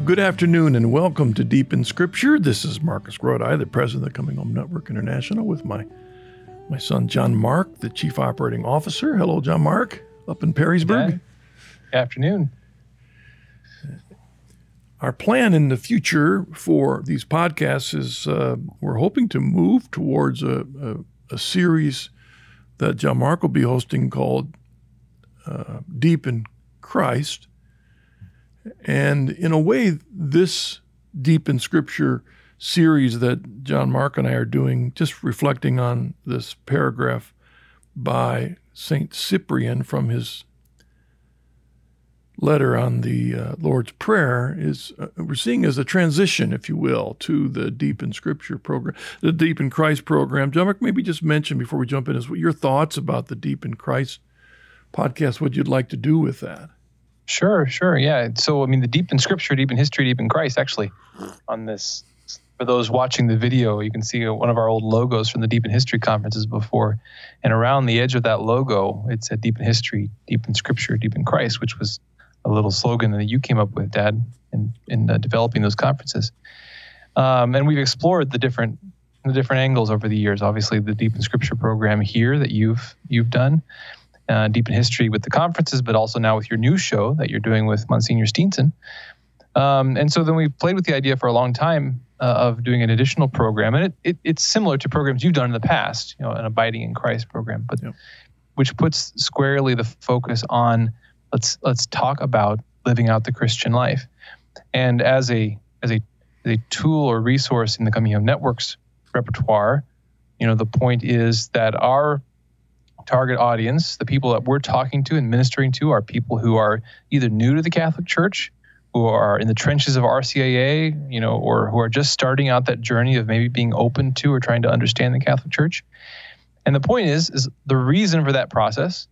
Well, good afternoon and welcome to Deep in Scripture. This is Marcus Grodi, the president of the Coming Home Network International, with my my son John Mark, the chief operating officer. Hello, John Mark, up in Perrysburg. Good afternoon. Our plan in the future for these podcasts is uh, we're hoping to move towards a, a, a, series that John Mark will be hosting called uh, Deep in Christ. And in a way, this Deep in Scripture series that John Mark and I are doing, just reflecting on this paragraph by St. Cyprian from his letter on the uh, Lord's Prayer, is uh, we're seeing as a transition, if you will, to the Deep in Scripture program, the Deep in Christ program. John Mark, maybe just mention before we jump in is what your thoughts about the Deep in Christ podcast, what you'd like to do with that. Sure, sure. Yeah. So, I mean, the deep in scripture, deep in history, deep in Christ, actually, on this, for those watching the video, you can see one of our old logos from the Deep in History conferences before. And around the edge of that logo, it said Deep in History, Deep in Scripture, Deep in Christ, which was a little slogan that you came up with, Dad, in, in uh, developing those conferences. Um, and we've explored the different the different angles over the years. Obviously, the Deep in Scripture program here that you've you've done, uh, deep in history with the conferences, but also now with your new show that you're doing with Monsignor Steenson. Um, and so then we've played with the idea for a long time uh, of doing an additional program, and it, it, it's similar to programs you've done in the past, you know, an Abiding in Christ program, but yep. which puts squarely the focus on let's let's talk about living out the Christian life, and as a as a as a tool or resource in the Coming Home Networks repertoire, you know, the point is that our target audience, the people that we're talking to and ministering to, are people who are either new to the Catholic Church, who are in the trenches of RCIA, you know, or who are just starting out that journey of maybe being open to or trying to understand the Catholic Church. And the point is, is the reason for that process,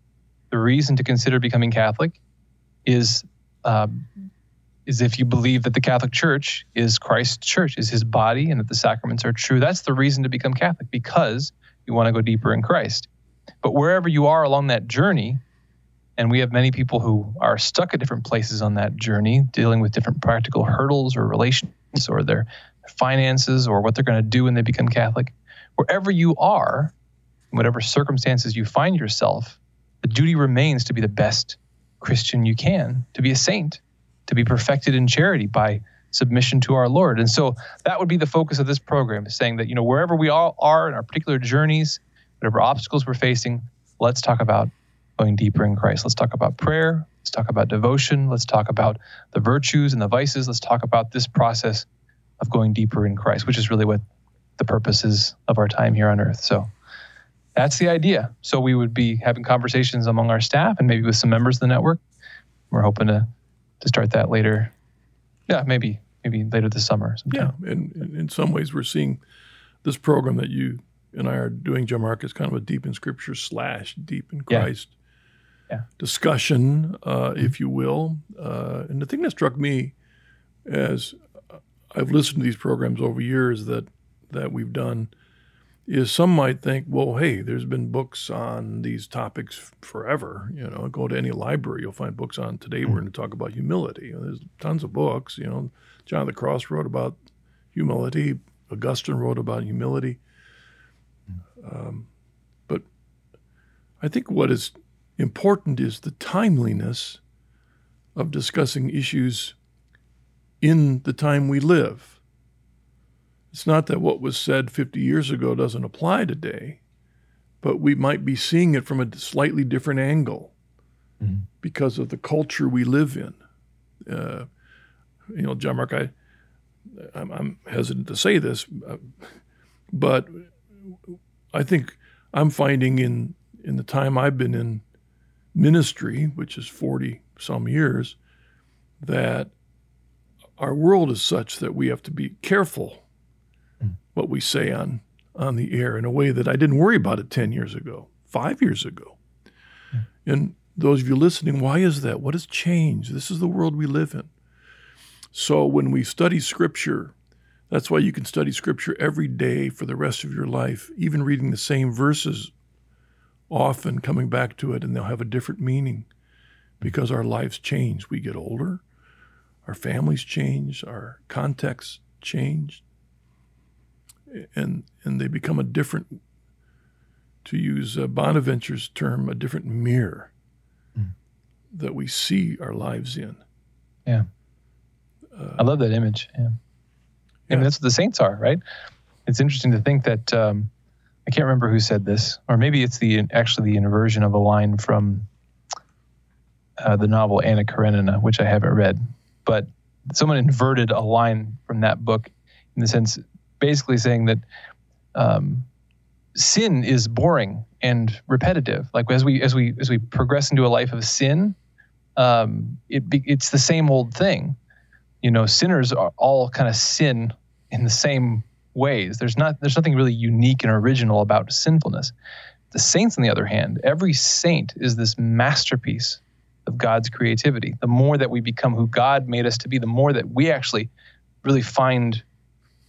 the reason to consider becoming Catholic, is um, is if you believe that the Catholic Church is Christ's church, is His body, and that the sacraments are true. That's the reason to become Catholic because you want to go deeper in Christ. But wherever you are along that journey, and we have many people who are stuck at different places on that journey, dealing with different practical hurdles or relations or their finances or what they're going to do when they become Catholic. Wherever you are, whatever circumstances you find yourself, the duty remains to be the best Christian you can, to be a saint, to be perfected in charity by submission to our Lord. And so that would be the focus of this program, saying that, you know, wherever we all are in our particular journeys, whatever obstacles we're facing, let's talk about going deeper in Christ. Let's talk about prayer. Let's talk about devotion. Let's talk about the virtues and the vices. Let's talk about this process of going deeper in Christ, which is really what the purpose is of our time here on earth. So that's the idea. So we would be having conversations among our staff and maybe with some members of the network. We're hoping to to start that later. Yeah, maybe maybe later this summer. Sometime. Yeah, and in some ways, we're seeing this program that you and I are doing John Marcus kind of a deep in Scripture slash deep in Christ yeah. Yeah. discussion, uh, mm-hmm. if you will. Uh, and the thing that struck me as I've listened to these programs over years that that we've done is some might think, well, hey, there's been books on these topics forever. You know, go to any library, you'll find books on. Today, we're mm-hmm. going to talk about humility. There's tons of books. You know, John the Cross wrote about humility. Augustine wrote about humility. Um, but I think what is important is the timeliness of discussing issues in the time we live. It's not that what was said 50 years ago doesn't apply today, but we might be seeing it from a slightly different angle mm-hmm. because of the culture we live in. Uh, you know, John Mark, I, I'm, I'm hesitant to say this, uh, but I think I'm finding in in the time I've been in ministry, which is 40 some years, that our world is such that we have to be careful mm. what we say on on the air in a way that I didn't worry about it 10 years ago, 5 years ago. Mm. And those of you listening, why is that? What has changed? This is the world we live in. So when we study scripture that's why you can study Scripture every day for the rest of your life, even reading the same verses, often coming back to it, and they'll have a different meaning because our lives change. We get older, our families change, our contexts change, and and they become a different, to use uh, Bonaventure's term, a different mirror mm. that we see our lives in. Yeah, uh, I love that image. Yeah. I mean, that's what the saints are, right? It's interesting to think that um, I can't remember who said this, or maybe it's the actually the inversion of a line from uh, the novel Anna Karenina, which I haven't read, but someone inverted a line from that book in the sense, basically saying that um, sin is boring and repetitive. Like as we as we as we progress into a life of sin, um, it it's the same old thing. You know, sinners are all kind of sin in the same ways. There's not there's nothing really unique and original about sinfulness. The saints, on the other hand, every saint is this masterpiece of God's creativity. The more that we become who God made us to be, the more that we actually really find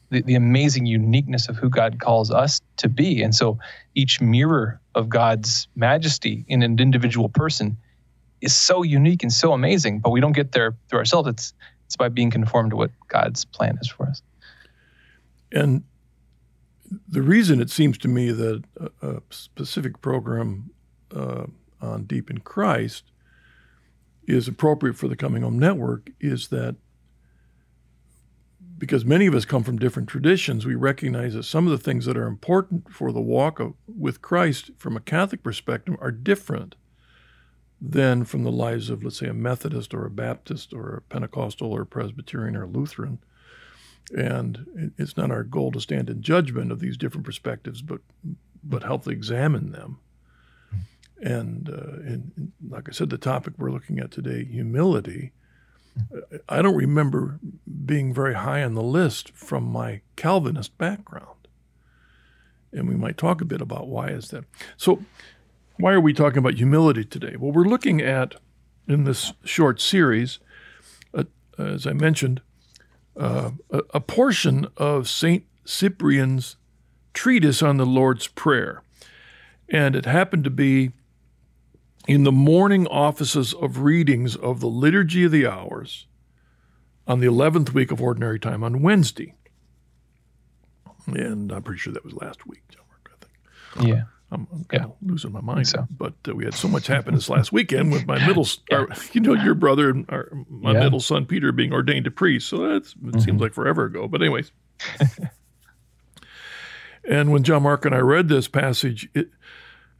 the, the amazing uniqueness of who God calls us to be. And so each mirror of God's majesty in an individual person is so unique and so amazing, but we don't get there through ourselves. It's it's by being conformed to what God's plan is for us. And the reason it seems to me that a, a specific program uh, on Deep in Christ is appropriate for the Coming Home Network is that because many of us come from different traditions, we recognize that some of the things that are important for the walk of, with Christ from a Catholic perspective are different than from the lives of, let's say, a Methodist or a Baptist or a Pentecostal or a Presbyterian or a Lutheran. And it's not our goal to stand in judgment of these different perspectives, but but help to examine them. And, uh, and like I said, the topic we're looking at today, humility. I don't remember being very high on the list from my Calvinist background. And we might talk a bit about why is that. So, why are we talking about humility today? Well, we're looking at in this short series, uh, as I mentioned, uh, a, a portion of Saint Cyprian's treatise on the Lord's Prayer, and it happened to be in the morning offices of readings of the Liturgy of the Hours on the 11th week of Ordinary Time on Wednesday. And I'm pretty sure that was last week, John I think. Yeah. I'm, I'm kind of losing my mind. So. But uh, we had so much happen this last weekend with my middle, yeah. our, you know, your brother and our, my yeah. middle son Peter being ordained a priest. So that's it mm-hmm. seems like forever ago. But anyways, and when John Mark and I read this passage, it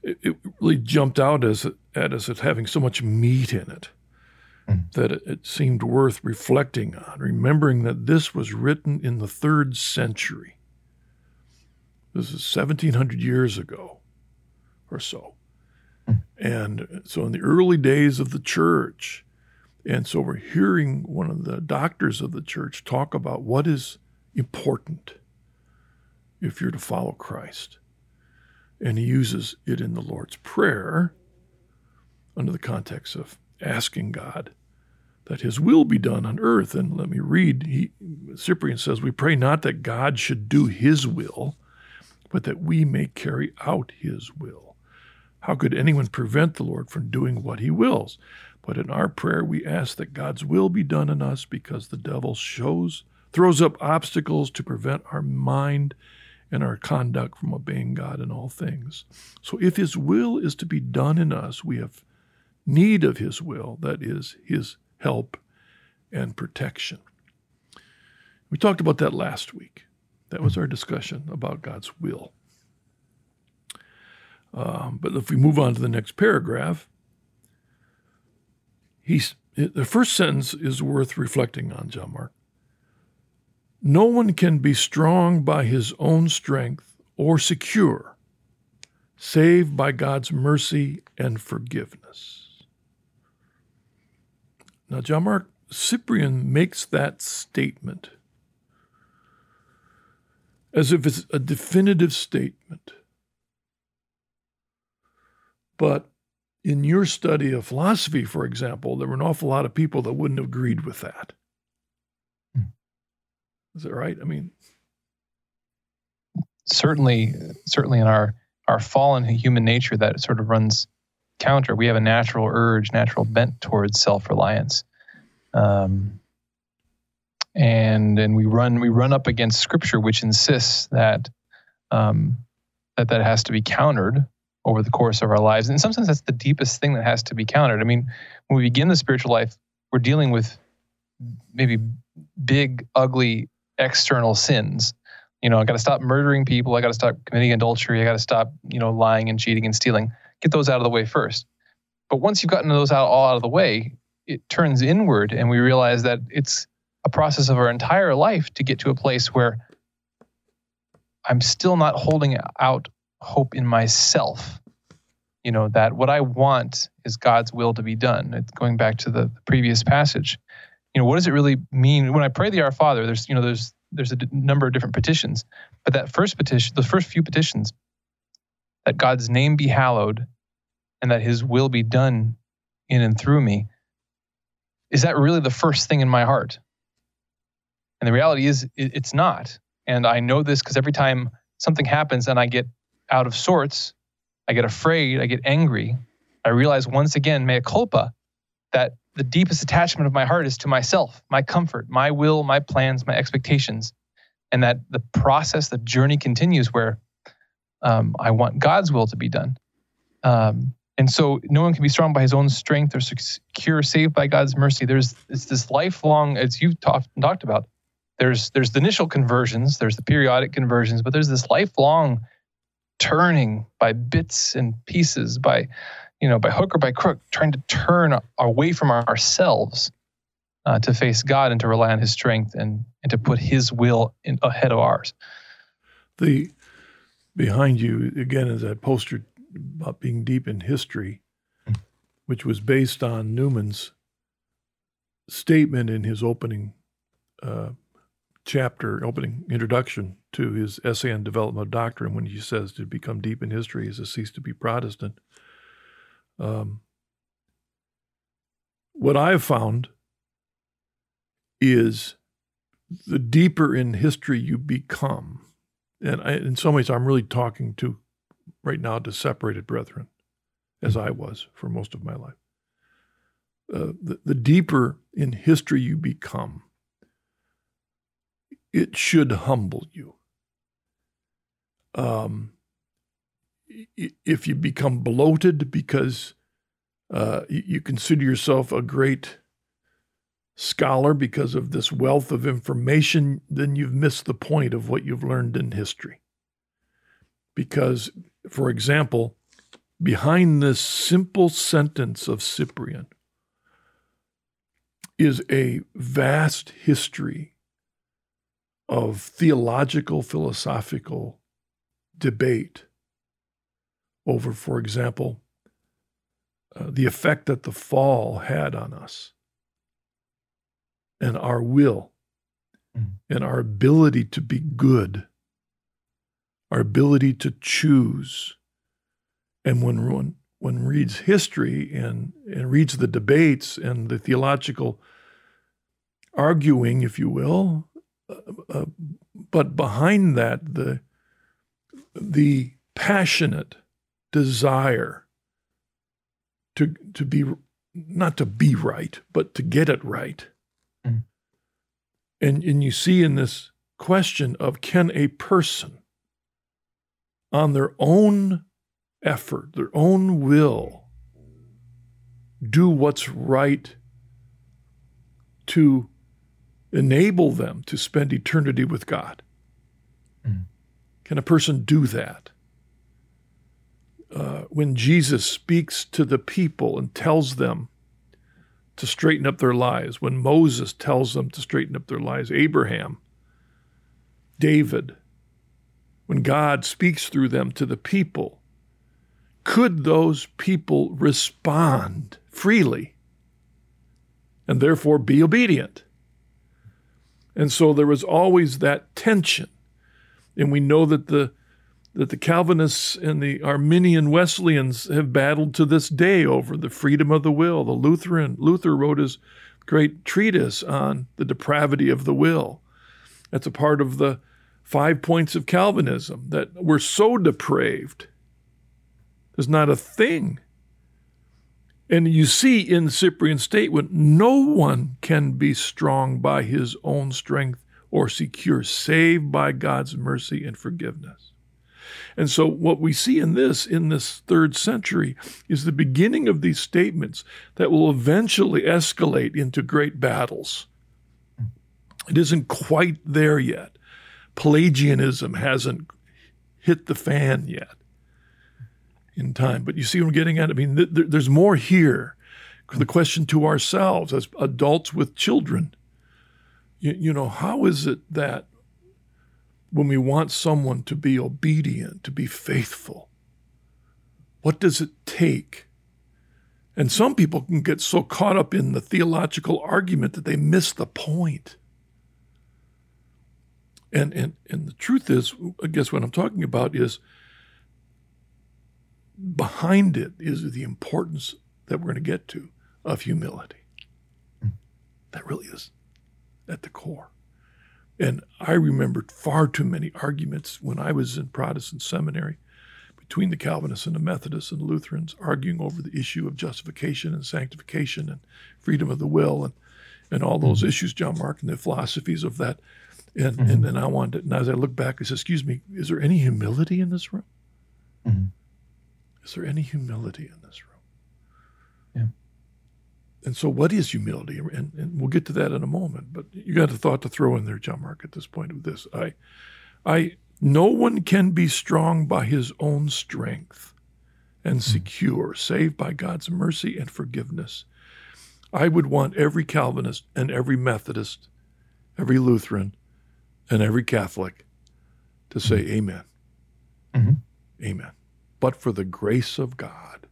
it, really jumped out as at us as having so much meat in it mm. that it, it seemed worth reflecting on, remembering that this was written in the third century. This is 1700 years ago or so. Mm. And so, in the early days of the church, and so we're hearing one of the doctors of the church talk about what is important if you're to follow Christ. And he uses it in the Lord's Prayer under the context of asking God that his will be done on earth. And let me read. He, Cyprian says, We pray not that God should do his will, but that we may carry out his will. How could anyone prevent the Lord from doing what he wills? But in our prayer, we ask that God's will be done in us because the devil shows, throws up obstacles to prevent our mind and our conduct from obeying God in all things. So if His will is to be done in us, we have need of His will, that is, His help and protection. We talked about that last week. That was our discussion about God's will. Um, but if we move on to the next paragraph, he's, the first sentence is worth reflecting on, John Mark. No one can be strong by his own strength or secure, save by God's mercy and forgiveness. Now, John Mark Cyprian makes that statement as if it's a definitive statement. But in your study of philosophy, for example, there were an awful lot of people that wouldn't have agreed with that. Is it right? I mean, certainly, certainly in our our fallen human nature, that sort of runs counter. We have a natural urge, natural bent towards self reliance. Um, and and we run we run up against Scripture, which insists that um, that that has to be countered over the course of our lives. And in some sense, that's the deepest thing that has to be countered. I mean, when we begin the spiritual life, we're dealing with maybe big, ugly external sins. You know, I got to stop murdering people. I got to stop committing adultery. I got to stop, you know, lying and cheating and stealing. Get those out of the way first. But once you've gotten those out all out of the way, it turns inward, and we realize that it's a process of our entire life to get to a place where I'm still not holding out hope in myself. You know, that what I want is God's will to be done. It's going back to the previous passage. You know, what does it really mean when I pray the Our Father? There's, you know, there's there's a d- number of different petitions, but that first petition, the first few petitions, that God's name be hallowed, and that His will be done in and through me, is that really the first thing in my heart? And the reality is, it's not. And I know this because every time something happens and I get out of sorts, I get afraid, I get angry, I realize once again, mea culpa, that the deepest attachment of my heart is to myself, my comfort, my will, my plans, my expectations. And that the process, the journey continues where um, I want God's will to be done. Um, and so no one can be strong by his own strength or secure, saved by God's mercy. There's it's this lifelong, as you've talked, talked about, there's there's the initial conversions, there's the periodic conversions, but there's this lifelong turning by bits and pieces, by you know, by hook or by crook, trying to turn away from ourselves uh, to face God and to rely on His strength and and to put His will in, ahead of ours. The behind you again is that poster about being deep in history, which was based on Newman's statement in his opening uh, chapter, opening introduction to his essay on development of doctrine, when he says to become deep in history is to cease to be Protestant. Um, what I've found is the deeper in history you become, and I, in some ways, I'm really talking to right now to separated brethren, as I was for most of my life. Uh, the, the deeper in history you become, it should humble you. Um, if you become bloated because uh, you consider yourself a great scholar because of this wealth of information, then you've missed the point of what you've learned in history. Because, for example, behind this simple sentence of Cyprian is a vast history of theological, philosophical debate over, for example, uh, the effect that the fall had on us and our will mm. and our ability to be good, our ability to choose. And when one, one reads history and, and reads the debates and the theological arguing, if you will, uh, but behind that, the the passionate desire to to be not to be right, but to get it right. Mm. And and you see in this question of can a person on their own effort, their own will, do what's right to enable them to spend eternity with God? Mm. Can a person do that? Uh, when Jesus speaks to the people and tells them to straighten up their lives, when Moses tells them to straighten up their lives, Abraham, David, when God speaks through them to the people, could those people respond freely and therefore be obedient? And so there was always that tension. And we know that the that the Calvinists and the Arminian Wesleyans have battled to this day over the freedom of the will. The Lutheran Luther wrote his great treatise on the depravity of the will. That's a part of the five points of Calvinism that we're so depraved. There's not a thing And you see in Cyprian's statement, no one can be strong by his own strength or secure, save by God's mercy and forgiveness. And so, what we see in this, in this third century, is the beginning of these statements that will eventually escalate into great battles. It isn't quite there yet. Pelagianism hasn't hit the fan yet in time. But you see what I'm getting at? I mean, th- th- there's more here. The question to ourselves as adults with children, you, you know, how is it that when we want someone to be obedient, to be faithful, what does it take? And some people can get so caught up in the theological argument that they miss the point. And, and, and the truth is, I guess what I'm talking about is behind it is the importance that we're going to get to of humility. That really is at the core. And I remembered far too many arguments when I was in Protestant seminary between the Calvinists and the Methodists and Lutherans arguing over the issue of justification and sanctification and freedom of the will and, and all those mm-hmm. issues, John Mark, and the philosophies of that. And, mm-hmm. and, and I wanted, and as I look back, I said, excuse me, is there any humility in this room? Mm-hmm. Is there any humility in this room? Yeah. And so, what is humility? And, and we'll get to that in a moment. But you got a thought to throw in there, John Mark, at this point of this. I, I, no one can be strong by his own strength and mm-hmm. secure, saved by God's mercy and forgiveness. I would want every Calvinist and every Methodist, every Lutheran, and every Catholic to say, mm-hmm. Amen. Mm-hmm. Amen but for the grace of God,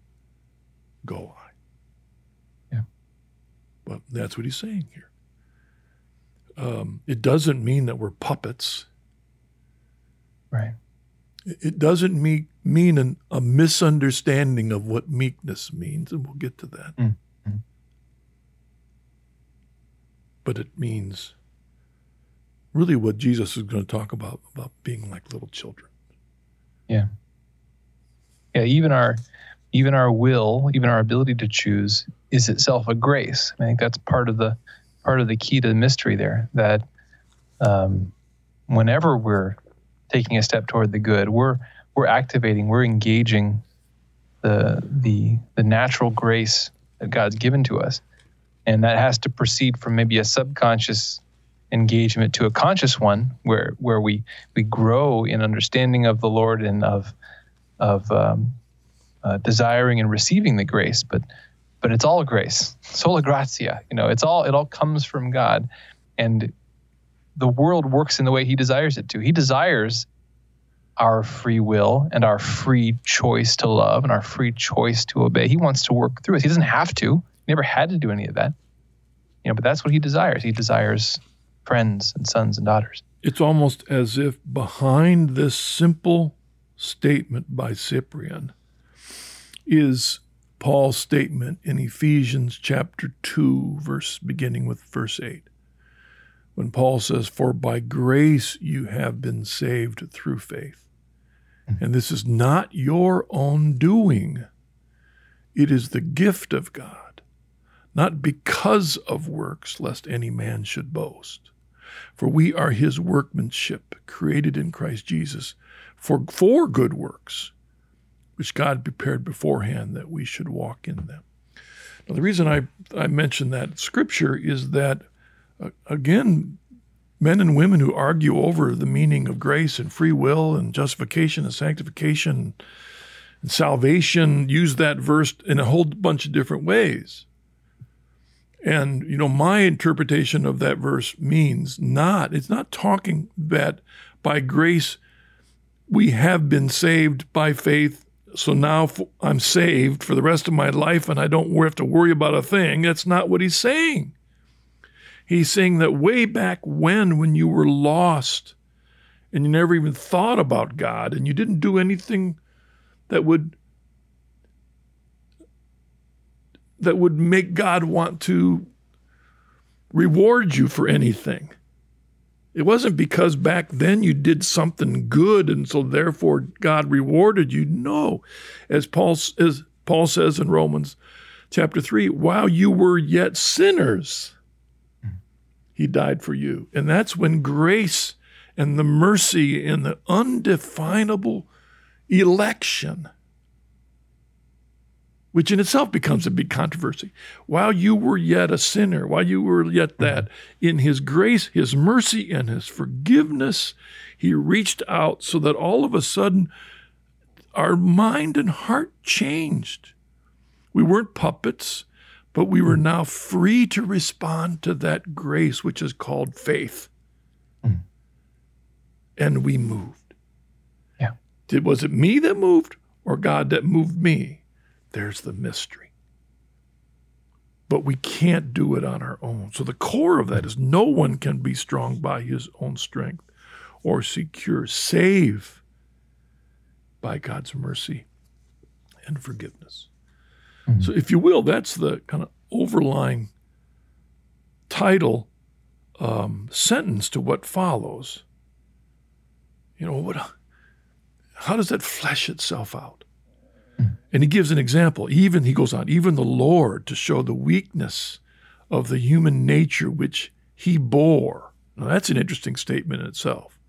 go I. Yeah. Well, that's what he's saying here. Um, it doesn't mean that we're puppets. Right. It doesn't mean, mean an, a misunderstanding of what meekness means, and we'll get to that. Mm-hmm. But it means really what Jesus is going to talk about about being like little children. Yeah yeah, even our even our will, even our ability to choose is itself a grace. I think that's part of the part of the key to the mystery there. That um, whenever we're taking a step toward the good, we're we're activating, we're engaging the the the natural grace that God's given to us, and that has to proceed from maybe a subconscious engagement to a conscious one, where where we we grow in understanding of the Lord and of of um, uh, desiring and receiving the grace, but but it's all grace, sola gratia. You know, it's all it all comes from God, and the world works in the way He desires it to. He desires our free will and our free choice to love and our free choice to obey. He wants to work through us. He doesn't have to. He never had to do any of that. You know, but that's what he desires. He desires friends and sons and daughters. It's almost as if behind this simple statement by Cyprian is Paul's statement in Ephesians chapter 2, verse beginning with verse 8. When Paul says, For by grace you have been saved through faith. And this is not your own doing, it is the gift of God, not because of works, lest any man should boast. For we are his workmanship, created in Christ Jesus for, for good works, which God prepared beforehand that we should walk in them. Now, the reason I, I mention that scripture is that, uh, again, men and women who argue over the meaning of grace and free will and justification and sanctification and salvation use that verse in a whole bunch of different ways. And, you know, my interpretation of that verse means not, it's not talking that by grace we have been saved by faith. So now I'm saved for the rest of my life and I don't have to worry about a thing. That's not what he's saying. He's saying that way back when, when you were lost and you never even thought about God and you didn't do anything that would that would make God want to reward you for anything. It wasn't because back then you did something good and so therefore God rewarded you. No. As Paul as Paul says in Romans chapter 3, while you were yet sinners, he died for you. And that's when grace and the mercy and the undefinable election, which in itself becomes a big controversy. While you were yet a sinner, while you were yet that, in his grace, his mercy, and his forgiveness, he reached out so that all of a sudden our mind and heart changed. We weren't puppets, but we were now free to respond to that grace, which is called faith. Mm. And we moved. Yeah. Did, was it me that moved or God that moved me? There's the mystery. But we can't do it on our own. So the core of that is no one can be strong by his own strength or secure, save by God's mercy and forgiveness. Mm-hmm. So, if you will, that's the kind of overlying title um, sentence to what follows. You know, what, how does that flesh itself out? And he gives an example. Even, he goes on, even the Lord to show the weakness of the human nature which he bore. Now, that's an interesting statement in itself.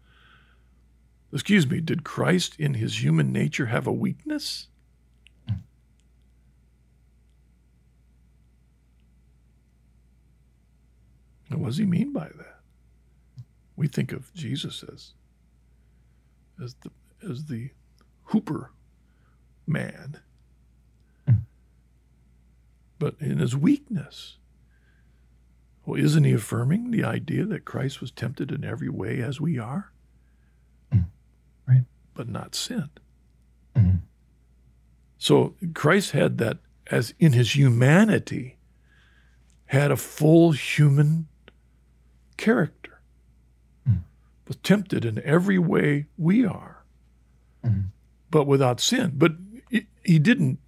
Excuse me, did Christ in his human nature have a weakness? what does he mean by that? We think of Jesus as as the as the hooper man. But in his weakness, well, isn't he affirming the idea that Christ was tempted in every way as we are? right. but not sinned. Mm-hmm. So Christ had that as in his humanity, had a full human character, mm-hmm. was tempted in every way we are, mm-hmm. but without sin. But he didn't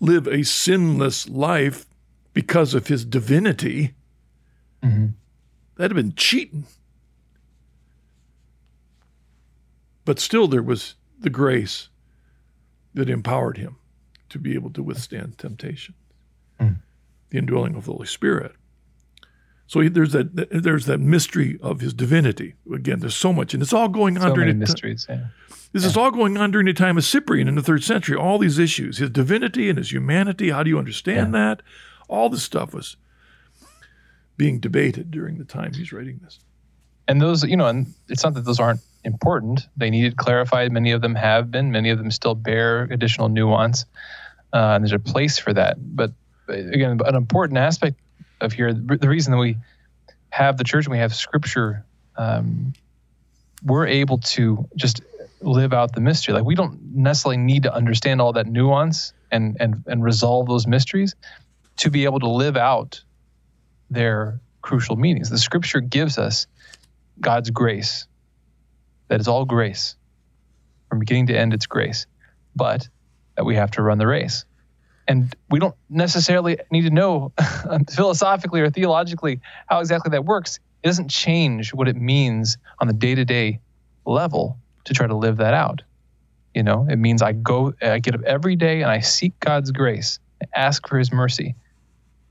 live a sinless life because of his divinity. Mm-hmm. That'd have been cheating. But still, there was the grace that empowered him to be able to withstand temptation, mm. the indwelling of the Holy Spirit. So there's that there's that mystery of his divinity. Again, there's so much, and it's all going so on during mysteries. Yeah. This yeah. is all going on during the time of Cyprian in the third century. All these issues, his divinity and his humanity. How do you understand yeah. that? All this stuff was being debated during the time he's writing this. And those, you know, and it's not that those aren't important. They needed clarified. Many of them have been. Many of them still bear additional nuance. Uh, and there's a place for that. But again, an important aspect of here, the reason that we have the church and we have scripture, um, we're able to just live out the mystery. Like we don't necessarily need to understand all that nuance and and and resolve those mysteries to be able to live out their crucial meanings. The scripture gives us God's grace that is all grace. From beginning to end, it's grace. But that we have to run the race. And we don't necessarily need to know philosophically or theologically how exactly that works. It doesn't change what it means on the day to day level to try to live that out. You know, it means I go, I get up every day and I seek God's grace, I ask for his mercy.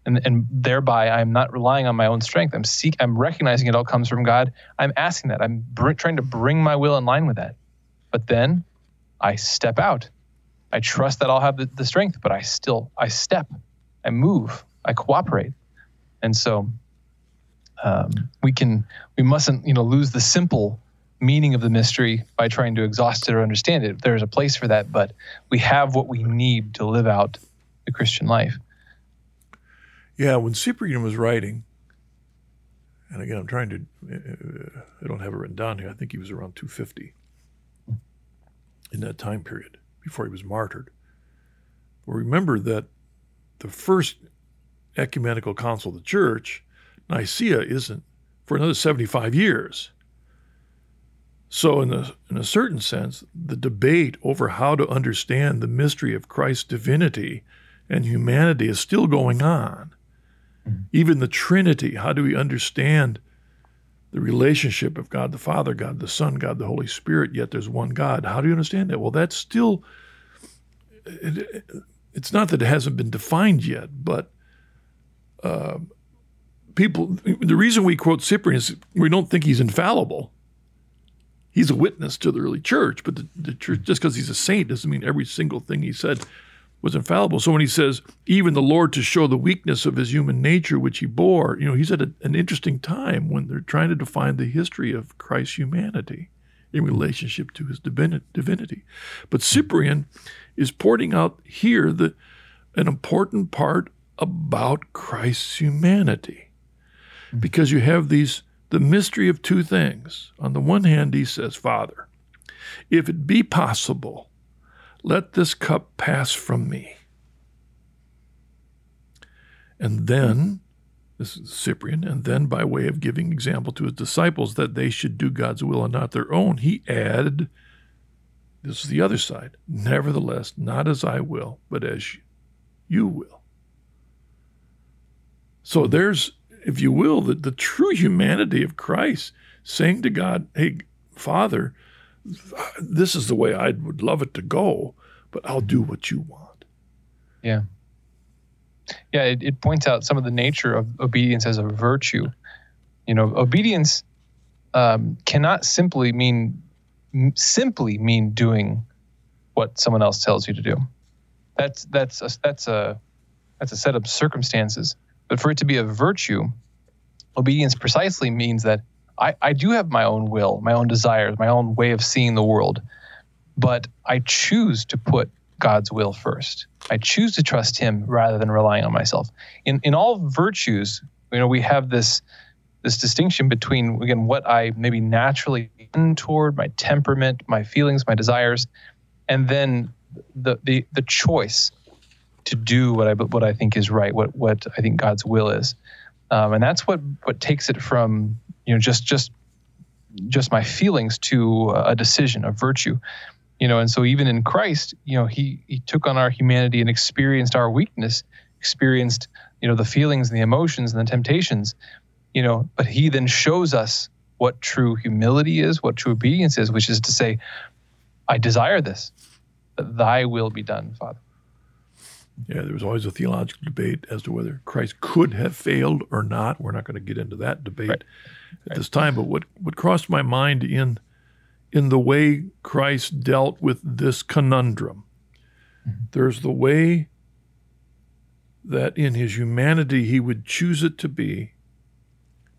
And, and thereby I'm not relying on my own strength. I'm seek, I'm recognizing it all comes from God. I'm asking that. I'm br- trying to bring my will in line with that. But then I step out. I trust that I'll have the, the strength, but I still I step, I move, I cooperate, and so um, we can we mustn't you know lose the simple meaning of the mystery by trying to exhaust it or understand it. There's a place for that, but we have what we need to live out the Christian life. Yeah, when Cyprian was writing, and again, I'm trying to, uh, I don't have it written down here. I think he was around 250 in that time period before he was martyred. But remember that the first ecumenical council of the church, Nicaea, isn't for another 75 years. So, in a, in a certain sense, the debate over how to understand the mystery of Christ's divinity and humanity is still going on. Mm-hmm. Even the Trinity, how do we understand the relationship of God the Father, God the Son, God the Holy Spirit, yet there's one God? How do you understand that? Well, that's still, it's not that it hasn't been defined yet, but uh, people, the reason we quote Cyprian is we don't think he's infallible. He's a witness to the early church, but the, the church, just because he's a saint doesn't mean every single thing he said was infallible. So when he says, even the Lord to show the weakness of his human nature, which he bore, you know, he's at a, an interesting time when they're trying to define the history of Christ's humanity in relationship to his divinity. But Cyprian is pointing out here the, an important part about Christ's humanity. Mm-hmm. Because you have these the mystery of two things. On the one hand, he says, Father, if it be possible, let this cup pass from me. And then, this is Cyprian, and then by way of giving example to his disciples that they should do God's will and not their own, he added, this is the other side, nevertheless, not as I will, but as you will. So there's, if you will, the, the true humanity of Christ saying to God, Hey, Father, this is the way I would love it to go, but I'll do what you want. Yeah. Yeah, it, it points out some of the nature of obedience as a virtue. You know, obedience um, cannot simply mean simply mean doing what someone else tells you to do. That's that's a, that's a that's a set of circumstances but for it to be a virtue, obedience precisely means that I, I do have my own will, my own desires, my own way of seeing the world, but I choose to put God's will first. I choose to trust Him rather than relying on myself. In in all virtues, you know, we have this this distinction between again what I maybe naturally tend toward, my temperament, my feelings, my desires, and then the the the choice to do what I what I think is right, what what I think God's will is, um, and that's what what takes it from you know just just just my feelings to a decision, a virtue, you know. And so even in Christ, you know, he he took on our humanity and experienced our weakness, experienced you know the feelings and the emotions and the temptations, you know. But he then shows us what true humility is, what true obedience is, which is to say, I desire this, Thy will be done, Father. Yeah, there was always a theological debate as to whether Christ could have failed or not. We're not going to get into that debate right. at right. this time. But what, what crossed my mind in in the way Christ dealt with this conundrum, mm-hmm. there's the way that in his humanity he would choose it to be,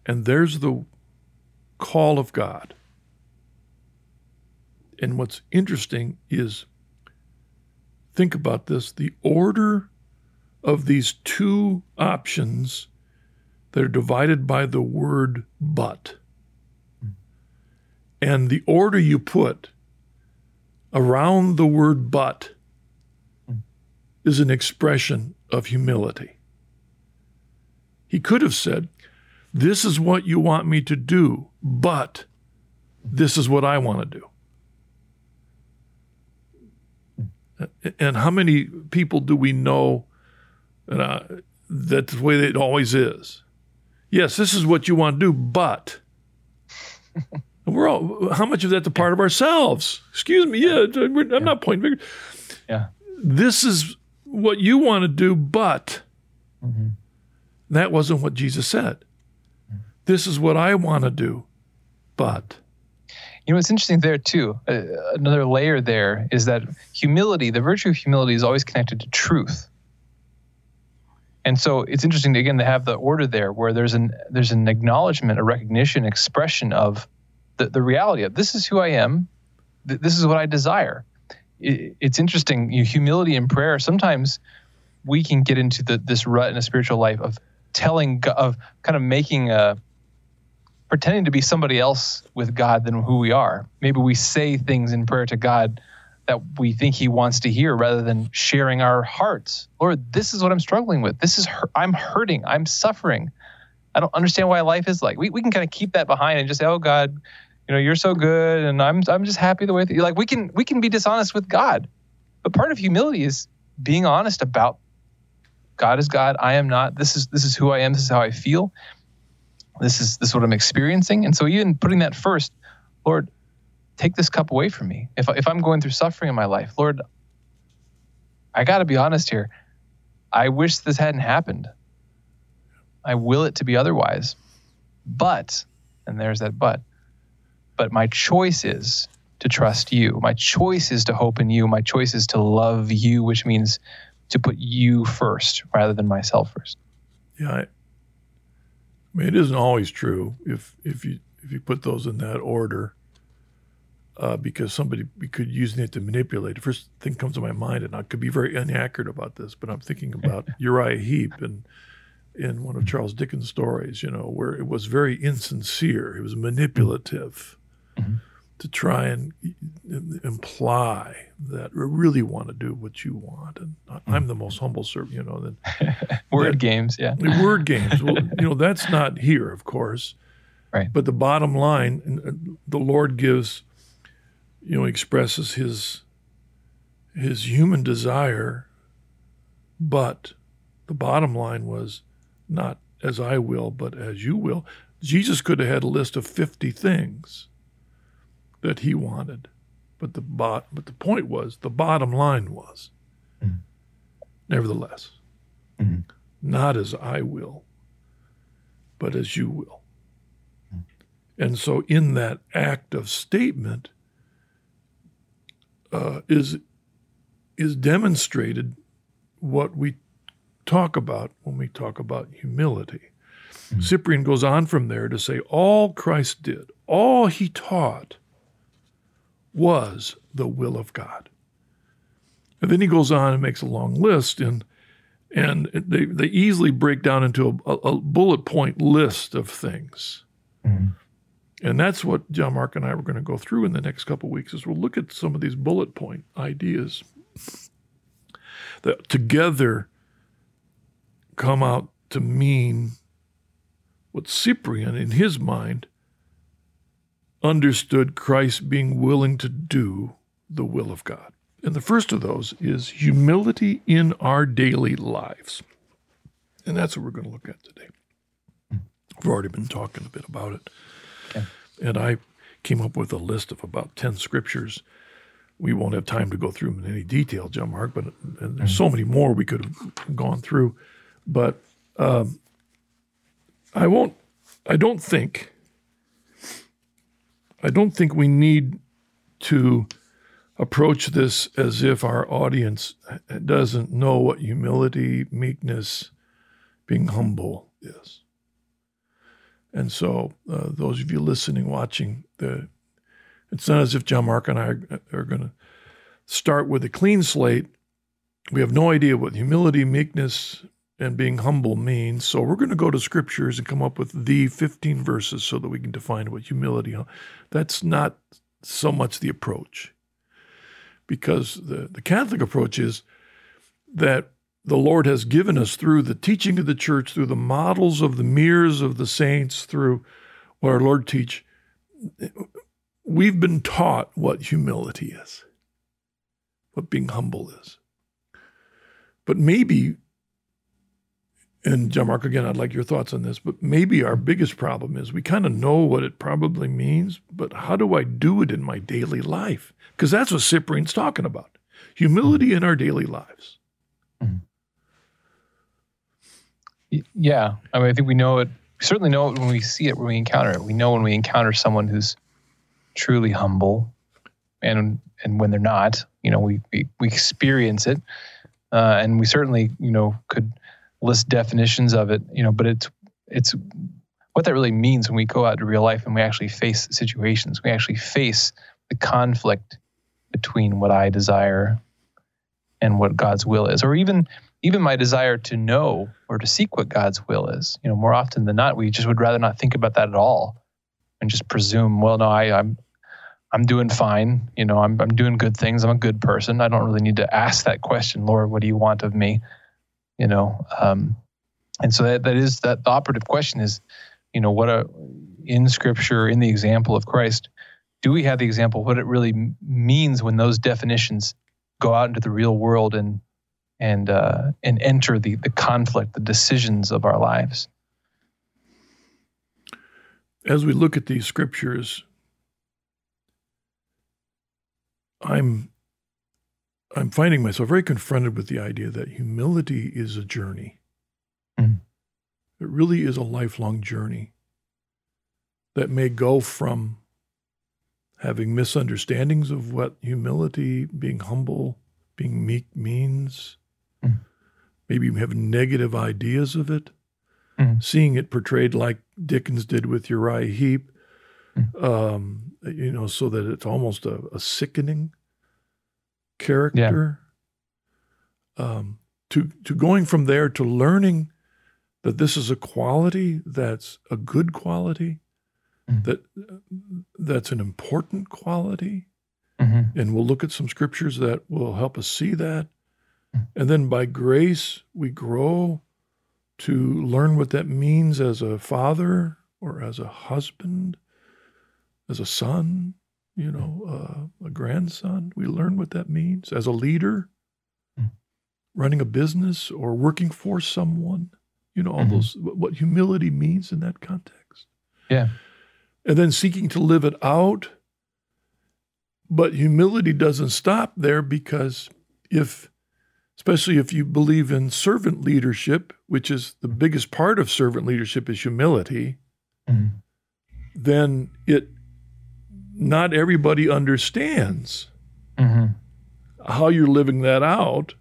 and there's the call of God. And what's interesting is think about this the order of these two options that are divided by the word but. And the order you put around the word but is an expression of humility. He could have said, This is what you want me to do, but this is what I want to do. And how many people do we know uh, that's the way it always is? Yes, this is what you want to do, but we're all. How much of that's a part of ourselves? Excuse me. Yeah, I'm yeah. not pointing fingers. Yeah. This is what you want to do, but mm-hmm. that wasn't what Jesus said. Mm-hmm. This is what I want to do, but. You know, what's interesting there too. Uh, another layer there is that humility, the virtue of humility, is always connected to truth. And so it's interesting to, again to have the order there, where there's an there's an acknowledgement, a recognition, expression of the, the reality of this is who I am, th- this is what I desire. It, it's interesting, you humility in prayer. Sometimes we can get into the, this rut in a spiritual life of telling, of kind of making a pretending to be somebody else with God than who we are. Maybe we say things in prayer to God that we think He wants to hear rather than sharing our hearts. Lord, this is what I'm struggling with. This is I'm hurting. I'm suffering. I don't understand why life is like. We we can kind of keep that behind and just say, "Oh God, you know, you're so good, and I'm I'm just happy the way that you like." We can we can be dishonest with God, but part of humility is being honest about God is God. I am not. This is this is who I am. This is how I feel this is this is what I'm experiencing. And so even putting that first, Lord, take this cup away from me. If if I'm going through suffering in my life, Lord, I got to be honest here. I wish this hadn't happened. I will it to be otherwise. But, and there's that but, but my choice is to trust you. My choice is to hope in you. My choice is to love you, which means to put you first rather than myself first. Yeah, I, mean, it isn't always true if if you if you put those in that order, uh, because somebody could use it to manipulate. The first thing comes to my mind, and I could be very inaccurate about this, but I'm thinking about Uriah Heep and in one of Charles Dickens' stories, you know, where it was very insincere. It was manipulative. Mm-hmm to try and imply that we really want to do what you want, and I'm hmm. the most humble servant, you know. Then word that, games, yeah, word games. Well, you know, that's not here, of course. Right. But the bottom line, the Lord gives, you know, expresses his his human desire, but the bottom line was not as I will, but as you will. Jesus could have had a list of 50 things that he wanted. But the bot, but the point was, the bottom line was, mm-hmm. nevertheless, mm-hmm. not as I will, but as you will. Mm-hmm. And so, in that act of statement, uh, is is demonstrated what we talk about when we talk about humility. Mm-hmm. Cyprian goes on from there to say, all Christ did, all he taught, was the will of God. And then he goes on and makes a long list, and and they, they easily break down into a, a bullet point list of things. Mm-hmm. And that's what John Mark and I were going to go through in the next couple weeks is we'll look at some of these bullet point ideas that together come out to mean what Cyprian in his mind understood Christ being willing to do the will of God. And the first of those is humility in our daily lives. And that's what we're going to look at today. We've already been talking a bit about it. Okay. And I came up with a list of about 10 scriptures. We won't have time to go through them in any detail, John Mark, but there's so many more we could have gone through. But um, I won't, I don't think I don't think we need to approach this as if our audience doesn't know what humility, meekness, being humble is. And so, uh, those of you listening, watching, the, it's not as if John Mark and I are, are going to start with a clean slate. We have no idea what humility, meekness, and being humble means. So we're going to go to scriptures and come up with the 15 verses so that we can define what humility. That's not so much the approach. Because the, the Catholic approach is that the Lord has given us through the teaching of the church, through the models of the mirrors of the saints, through what our Lord teach, we've been taught what humility is, what being humble is. But maybe and John Mark, again, I'd like your thoughts on this, but maybe our biggest problem is we kind of know what it probably means, but how do I do it in my daily life? Because that's what Cyprian's talking about humility in our daily lives. Mm-hmm. Yeah. I mean, I think we know it, we certainly know it when we see it, when we encounter it. We know when we encounter someone who's truly humble and and when they're not, you know, we, we, we experience it. Uh, and we certainly, you know, could – list definitions of it, you know, but it's it's what that really means when we go out into real life and we actually face situations. We actually face the conflict between what I desire and what God's will is, or even even my desire to know or to seek what God's will is. You know, more often than not, we just would rather not think about that at all and just presume, well, no, I, I'm I'm doing fine. You know, I'm I'm doing good things. I'm a good person. I don't really need to ask that question, Lord, what do you want of me? You know um, and so that, that is that the operative question is you know what a in scripture in the example of christ do we have the example what it really means when those definitions go out into the real world and and uh, and enter the the conflict the decisions of our lives? As we look at these scriptures i'm I'm finding myself very confronted with the idea that humility is a journey. Mm. It really is a lifelong journey that may go from having misunderstandings of what humility, being humble, being meek means. Mm. Maybe you have negative ideas of it, Mm. seeing it portrayed like Dickens did with Uriah Heep, Mm. um, you know, so that it's almost a, a sickening character. Um, to to going from there to learning that this is a quality that's a good quality, Mm. that that's an important quality, Mm-hmm. and we'll look at some scriptures that will help us see that. Mm. And then by grace, we grow to learn what that means as a father or as a husband, as a son, you know, uh, a grandson. We learn what that means as a leader, Mm. running a business or working for someone, you know, all Mhm. those, what humility means in that context. Yeah. And then seeking to live it out. But humility doesn't stop there because if, especially if you believe in servant leadership, which is the biggest part of servant leadership is humility, Mhm. then it, not everybody understands Mhm. how you're living that out.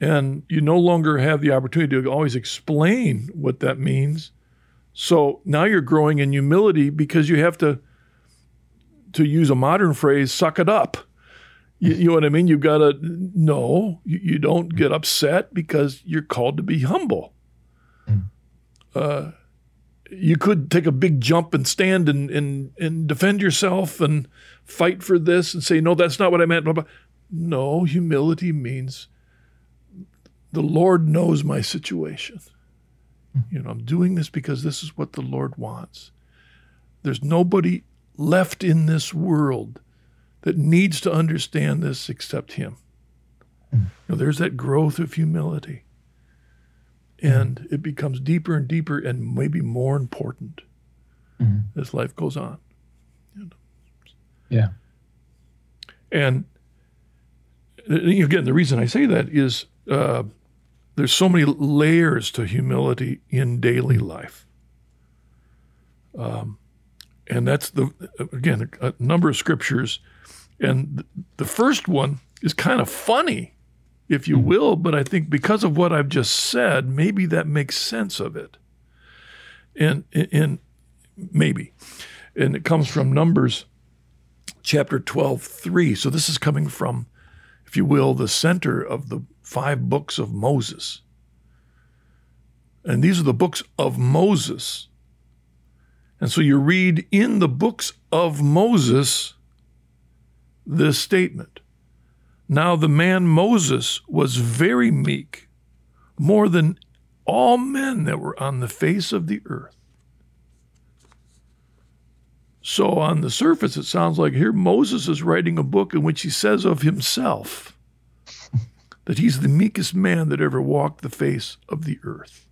And you no longer have the opportunity to always explain what that means. So now you're growing in humility because you have to, to use a modern phrase, suck it up. You, you know what I mean? You've got to, no, you, you don't get upset because you're called to be humble. Mm. Uh, you could take a big jump and stand and, and, and defend yourself and fight for this and say, no, that's not what I meant. No, humility means the Lord knows my situation. You know, I'm doing this because this is what the Lord wants. There's nobody left in this world that needs to understand this except Him. You know, there's that growth of humility. And it becomes deeper and deeper and maybe more important Mhm. as life goes on. Yeah. And uh, again, the reason I say that is uh, there's so many layers to humility in daily life. Um, and that's the, again, a, number of scriptures. And th- the first one is kind of funny, if you hmm. will, but I think because of what I've just said, maybe that makes sense of it. And, and maybe. And it comes from Numbers chapter 12, 3. So this is coming from, if you will, the center of the five books of Moses. And these are the books of Moses. And so you read in the books of Moses this statement Now the man Moses was very meek, more than all men that were on the face of the earth. So, on the surface, it sounds like here Moses is writing a book in which he says of himself that he's the meekest man that ever walked the face of the earth.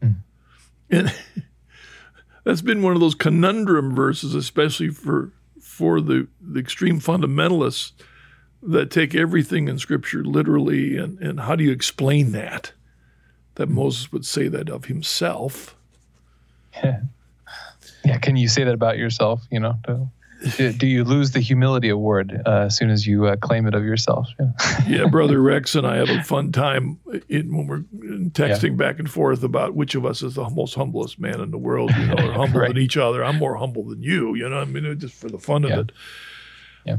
Mm. And that's been one of those conundrum verses, especially for for the, the extreme fundamentalists that take everything in Scripture literally. And, and how do you explain that? That Moses would say that of himself. Yeah. Yeah. Can you say that about yourself? You know, do, do- you lose the humility award uh, as soon as you uh, claim it of yourself? Yeah. yeah, brother Rex and I have a fun time in, when we're texting back and forth about which of us is the most humblest man in the world. You know, or humble Right. than each other. I'm more humble than you. You know, I mean, just for the fun of it. Yeah.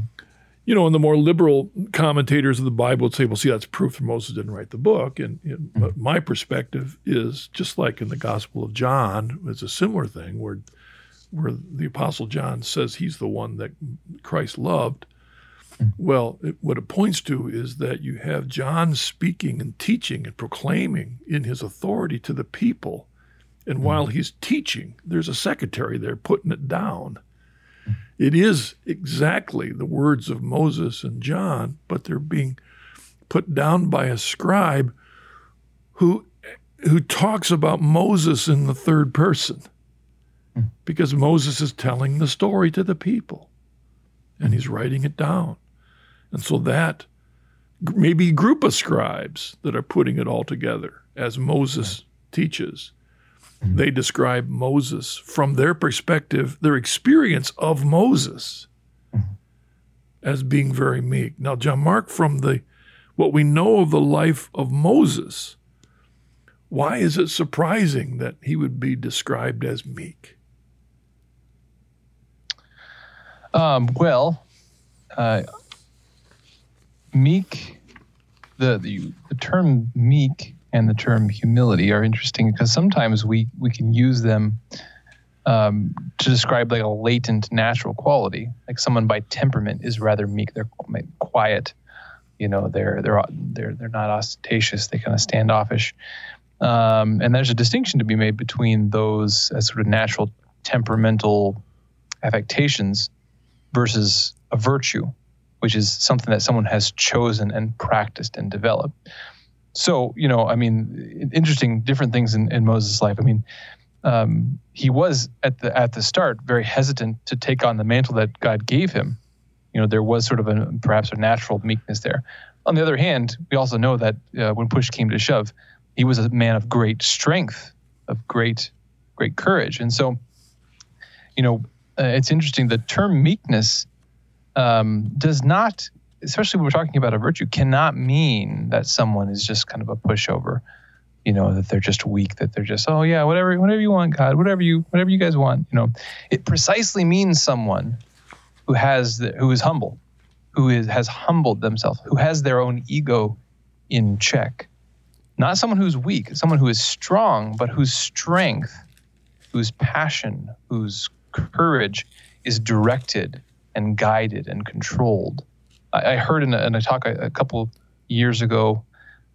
You know, and the more liberal commentators of the Bible would say, "Well, see, that's proof that Moses didn't write the book." And, and but mm-hmm. my perspective is just like in the Gospel of John, it's a similar thing where where the Apostle John says he's the one that Christ loved. Mm-hmm. Well, it, what it points to is that you have John speaking and teaching and proclaiming in his authority to the people. And mm-hmm. while he's teaching, there's a secretary there putting it down. It is exactly the words of Moses and John, but they're being put down by a scribe who who talks about Moses in the third person. Hmm. Because Moses is telling the story to the people and he's writing it down. And so that maybe group of scribes that are putting it all together as Moses teaches. They describe Moses from their perspective, their experience of Moses as being very meek. Now, John Mark, from the what we know of the life of Moses, why is it surprising that he would be described as meek? Um, well, uh, meek, the, the, the term meek and the term humility are interesting because sometimes we we can use them um, to describe like a latent natural quality. Like someone by temperament is rather meek; they're quiet. You know, they're they're they're they're not ostentatious. They kind of standoffish. Um, and there's a distinction to be made between those as sort of natural temperamental affectations versus a virtue, which is something that someone has chosen and practiced and developed. So, you know, I mean, interesting, different things in, in Moses' life. I mean, um, he was at the at the start very hesitant to take on the mantle that God gave him. You know, there was sort of a perhaps a natural meekness there. On the other hand, we also know that uh, when push came to shove, he was a man of great strength, of great great courage, and so, you know, uh, it's interesting. The term meekness um, does not, especially when we're talking about a virtue, cannot mean that someone is just kind of a pushover. You know that they're just weak. That they're just oh yeah whatever whatever you want God whatever you whatever you guys want. You know, it precisely means someone who has the, who is humble, who is has humbled themselves, who has their own ego in check. Not someone who's weak, someone who is strong, but whose strength, whose passion, whose courage is directed and guided and controlled. I, I heard in a, in a talk a, a, couple years ago,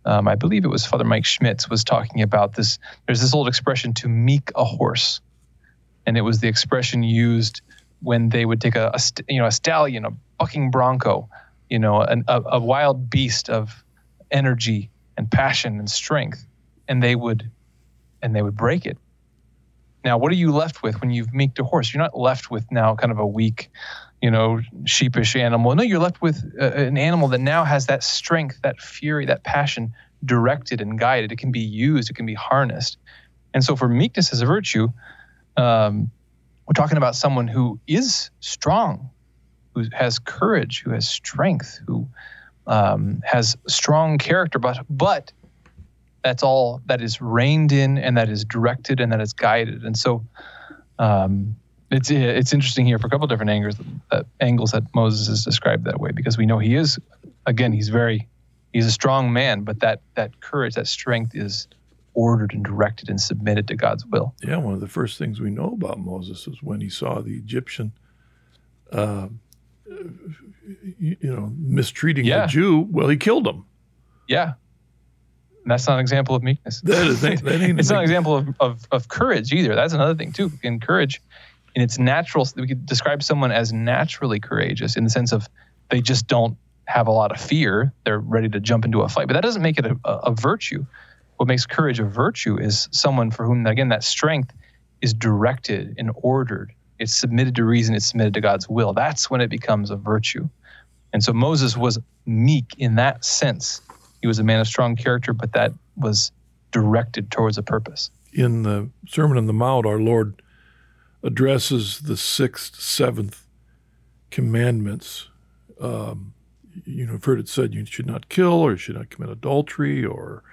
um, I believe it was Father Mike Schmitz was talking about this. There's this old expression to meek a horse, and it was the expression used when they would take a, a you know a stallion, a bucking bronco, you know, an, a, a wild beast of energy and passion and strength, and they would and they would break it now, what are you left with when you've meeked a horse? You're not left with now kind of a weak, you know, sheepish animal. No, you're left with uh, an animal that now has that strength, that fury, that passion directed and guided. It can be used, it can be harnessed. And so, for meekness as a virtue, um, we're talking about someone who is strong, who has courage, who has strength, who um, has strong character, but but that's all that is reined in and that is directed and that is guided. And so um, it's it's interesting here for a couple different angles that angles that Moses is described that way because we know he is again he's very he's a strong man, but that that courage, that strength is ordered and directed and submitted to God's will. Yeah, one of the first things we know about Moses is when he saw the Egyptian, uh, you know, mistreating yeah. the Jew. Well, he killed him. Yeah, and that's not an example of meekness. That is, that ain't it's not an example of, of, of courage either. That's another thing too. In courage, in its natural, we could describe someone as naturally courageous in the sense of they just don't have a lot of fear. They're ready to jump into a fight, but that doesn't make it a, a, a virtue. What makes courage a virtue is someone for whom, again, that strength is directed and ordered. It's submitted to reason. It's submitted to God's will. That's when it becomes a virtue. And so Moses was meek in that sense he was a man of strong character, but that was directed towards a purpose. In the Sermon on the Mount, our Lord addresses the sixth, seventh commandments. Um, you know, I've heard it said you should not kill, or you should not commit adultery, or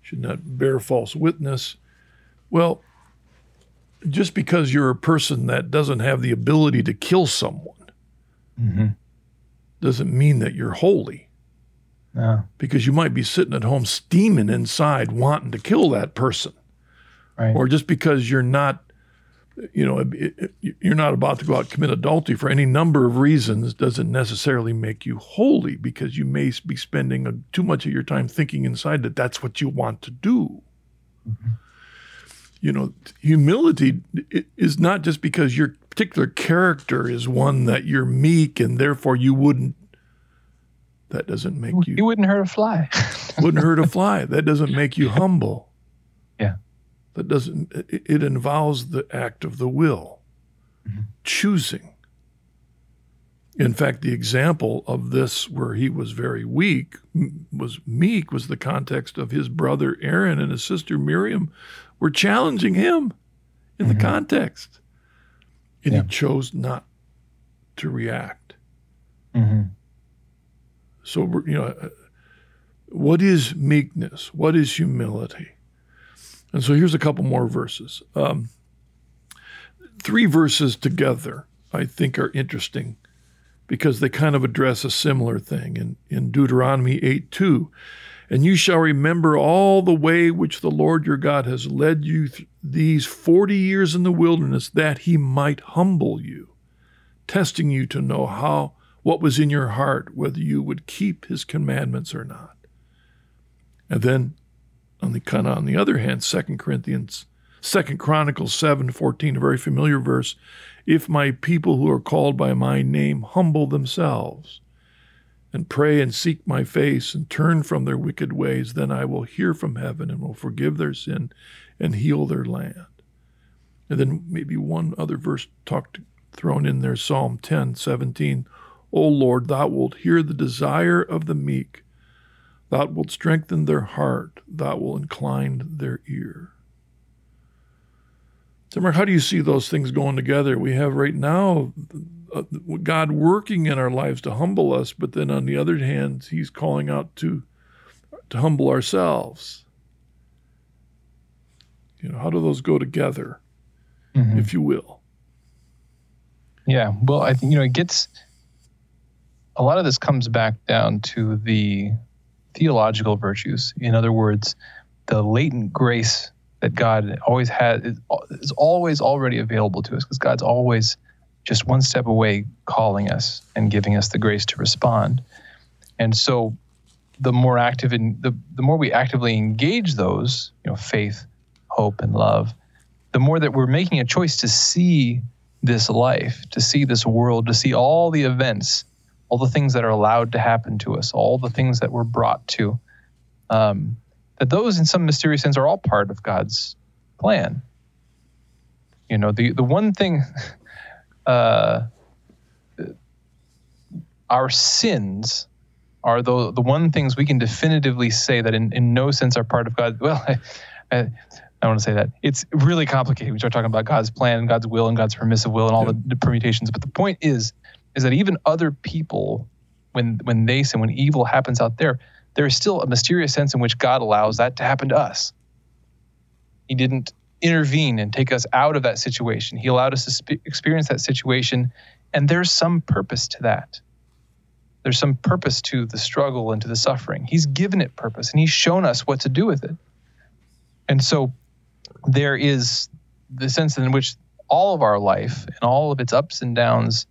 should not bear false witness. Well, just because you're a person that doesn't have the ability to kill someone mm-hmm. doesn't mean that you're holy. Yeah. Because you might be sitting at home steaming inside wanting to kill that person. Right. Or just because you're not, you know, you're not about to go out and commit adultery for any number of reasons doesn't necessarily make you holy because you may be spending a, too much of your time thinking inside that that's what you want to do. Mm-hmm. You know, humility is not just because your particular character is one that you're meek and therefore you wouldn't that doesn't make you. You wouldn't hurt a fly. wouldn't hurt a fly. That doesn't make you humble. That doesn't. It, it involves the act of the will, mm-hmm. choosing In fact, the example of this where he was very weak was meek was the context of his brother Aaron and his sister Miriam were challenging him in mm-hmm. the context. And yeah. he chose not to react. Mm-hmm. So, you know, uh, what is meekness? What is humility? And so here's a couple more verses. Um, three verses together, I think, are interesting because they kind of address a similar thing in, in Deuteronomy 8 2. And you shall remember all the way which the Lord your God has led you th- these 40 years in the wilderness, that he might humble you, testing you to know how what was in your heart, whether you would keep his commandments or not. And then on the kind of on the other hand, Second Corinthians, Second Chronicles seven fourteen, a very familiar verse. If my people who are called by my name humble themselves and pray and seek my face and turn from their wicked ways, then I will hear from heaven and will forgive their sin and heal their land. And then maybe one other verse talked thrown in there, Psalm 10, 17. O Lord, thou wilt hear the desire of the meek Thou wilt strengthen their heart, thou wilt incline their ear. So, Mark, how do you see those things going together? We have right now uh, God working in our lives to humble us, but then on the other hand, He's calling out to to humble ourselves. You know, how do those go together, mm-hmm. if you will? Yeah, well, I think you know it gets a lot of this comes back down to the theological virtues. In other words, the latent grace that God always has is always already available to us because God's always just one step away calling us and giving us the grace to respond. And so the more active in the, the more we actively engage those, you know, faith, hope, and love, the more that we're making a choice to see this life, to see this world, to see all the events all the things that are allowed to happen to us, all the things that we're brought to, um, that those in some mysterious sense are all part of God's plan. You know, the, the one thing, uh, our sins are the, the one things we can definitively say that in, in no sense are part of God. Well, I, I, I don't want to say that. It's really complicated. We start talking about God's plan and God's will and God's permissive will and all yeah. the, the permutations. But the point is, is that even other people, when when they sin, when evil happens out there, there is still a mysterious sense in which God allows that to happen to us. He didn't intervene and take us out of that situation. He allowed us to sp- experience that situation, and there's some purpose to that. There's some purpose to the struggle and to the suffering. He's given it purpose, and He's shown us what to do with it. And so, there is the sense in which all of our life and all of its ups and downs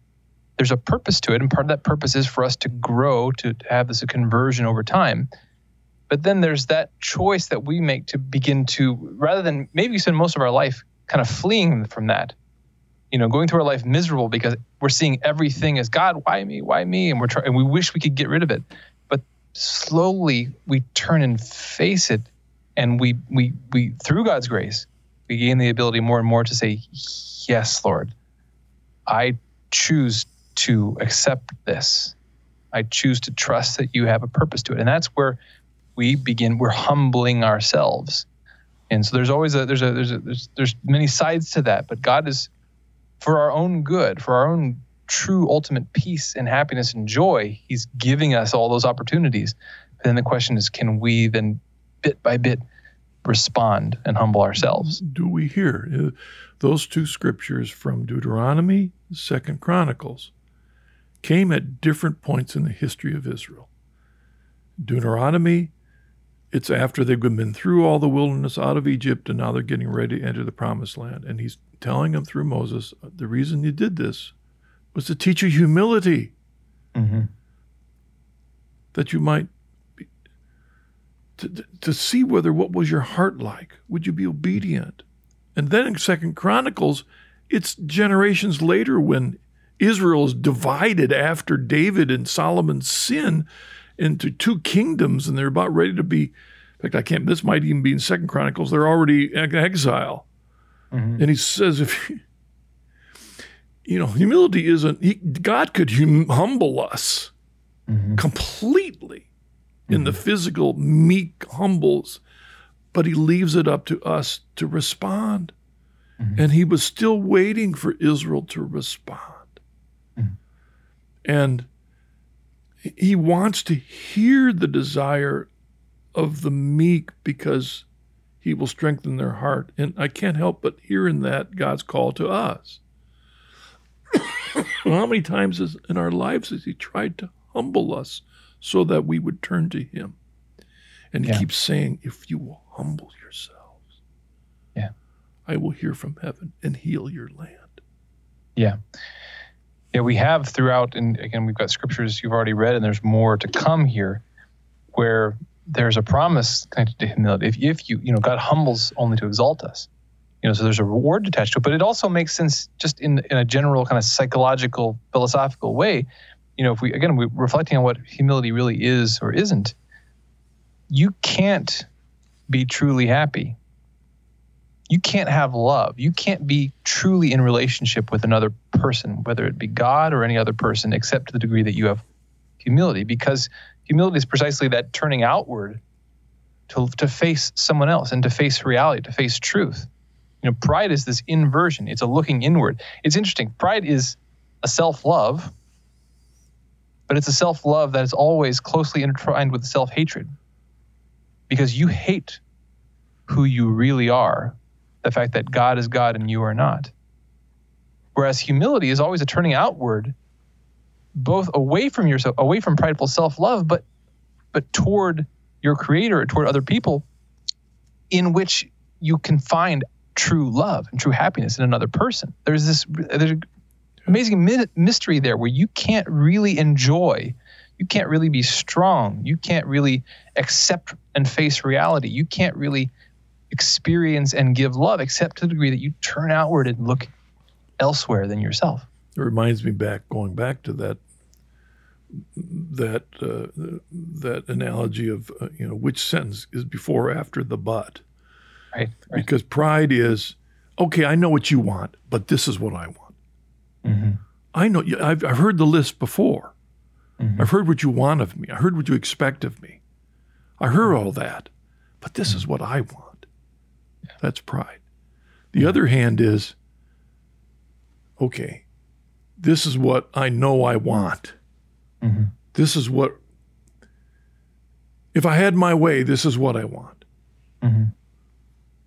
there's a purpose to it, and part of that purpose is for us to grow, to, to have this conversion over time. But then there's that choice that we make to begin to, rather than maybe spend most of our life kind of fleeing from that, you know, going through our life miserable because we're seeing everything as God, why me, why me, and we're trying, and we wish we could get rid of it. But slowly we turn and face it, and we we we through God's grace, we gain the ability more and more to say, yes, Lord, I choose to accept this. I choose to trust that you have a purpose to it. And that's where we begin, we're humbling ourselves. And so there's always a, there's a, there's a, there's, there's many sides to that, but God is for our own good, for our own true ultimate peace and happiness and joy. He's giving us all those opportunities. But then the question is, can we then bit by bit respond and humble ourselves? Do we hear uh, those two scriptures from Deuteronomy, Second Chronicles? Came at different points in the history of Israel. Deuteronomy, it's after they've been through all the wilderness out of Egypt and now they're getting ready to enter the promised land. And he's telling them through Moses, the reason you did this was to teach you humility. Mm-hmm. That you might be, to, to see whether what was your heart like. Would you be obedient? And then in Second Chronicles, it's generations later when Israel is divided after David and Solomon's sin into two kingdoms, and they're about ready to be. In fact, I can't. This might even be in Second Chronicles. They're already in exile, mm-hmm. and he says, "If you know, humility isn't, he, God could hum, humble us Mhm. completely in the physical, meek humbles, but he leaves it up to us to respond. Mhm. And he was still waiting for Israel to respond. And he wants to hear the desire of the meek because he will strengthen their heart. And I can't help but hear in that God's call to us. How many times in our lives has he tried to humble us so that we would turn to him? And he Yeah. keeps saying, if you will humble yourselves, Yeah. I will hear from heaven and heal your land. Yeah. Yeah, we have throughout, and again, we've got scriptures you've already read, and there's more to come here where there's a promise connected to humility. If, if you, you know, God humbles only to exalt us, you know, so there's a reward attached to it, but it also makes sense just in, in a general kind of psychological, philosophical way. You know, if we, again, we're reflecting on what humility really is or isn't, you can't be truly happy you can't have love. You can't be truly in relationship with another person, whether it be God or any other person, except to the degree that you have humility, because humility is precisely that turning outward to, to face someone else and to face reality, to face truth. You know, pride is this inversion, it's a looking inward. It's interesting. Pride is a self love, but it's a self love that is always closely intertwined with self hatred because you hate who you really are the fact that God is God and you are not. Whereas humility is always a turning outward, both away from yourself, away from prideful self-love, but but toward your creator, toward other people, in which you can find true love and true happiness in another person. There's this there's amazing mi- mystery there where you can't really enjoy, you can't really be strong, you can't really accept and face reality, you can't really experience and give love except to the degree that you turn outward and look elsewhere than yourself. It reminds me back, going back to that that uh, that analogy of uh, you know which sentence is before or after the but, Right. Right. because pride is okay. I know what you want, but this is what I want. Mm-hmm. I know I've I've heard the list before. Mhm. I've heard what you want of me. I heard what you expect of me. I heard all that, but this is what I want. That's pride. The other hand is okay. This is what I know I want. Mm-hmm. This is what, if I had my way, this is what I want. Mm-hmm.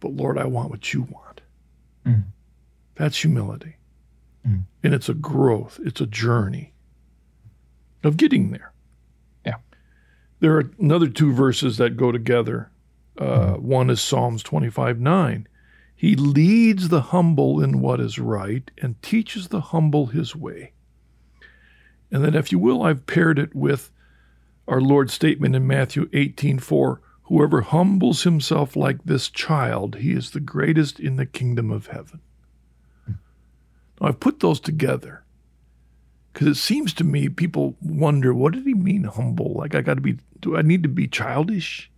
But Lord, I want what you want. Mhm. That's humility. Mhm. And it's a growth, it's a journey of getting there. Yeah. There are another two verses that go together. Uh, One is Psalms 25 9. He leads the humble in what is right and teaches the humble his way. And then, if you will, I've paired it with our Lord's statement in Matthew 18 4 Whoever humbles himself like this child, he is the greatest in the kingdom of heaven. Now, I've put those together because it seems to me people wonder what did he mean humble? Like, I got to be, do I need to be childish?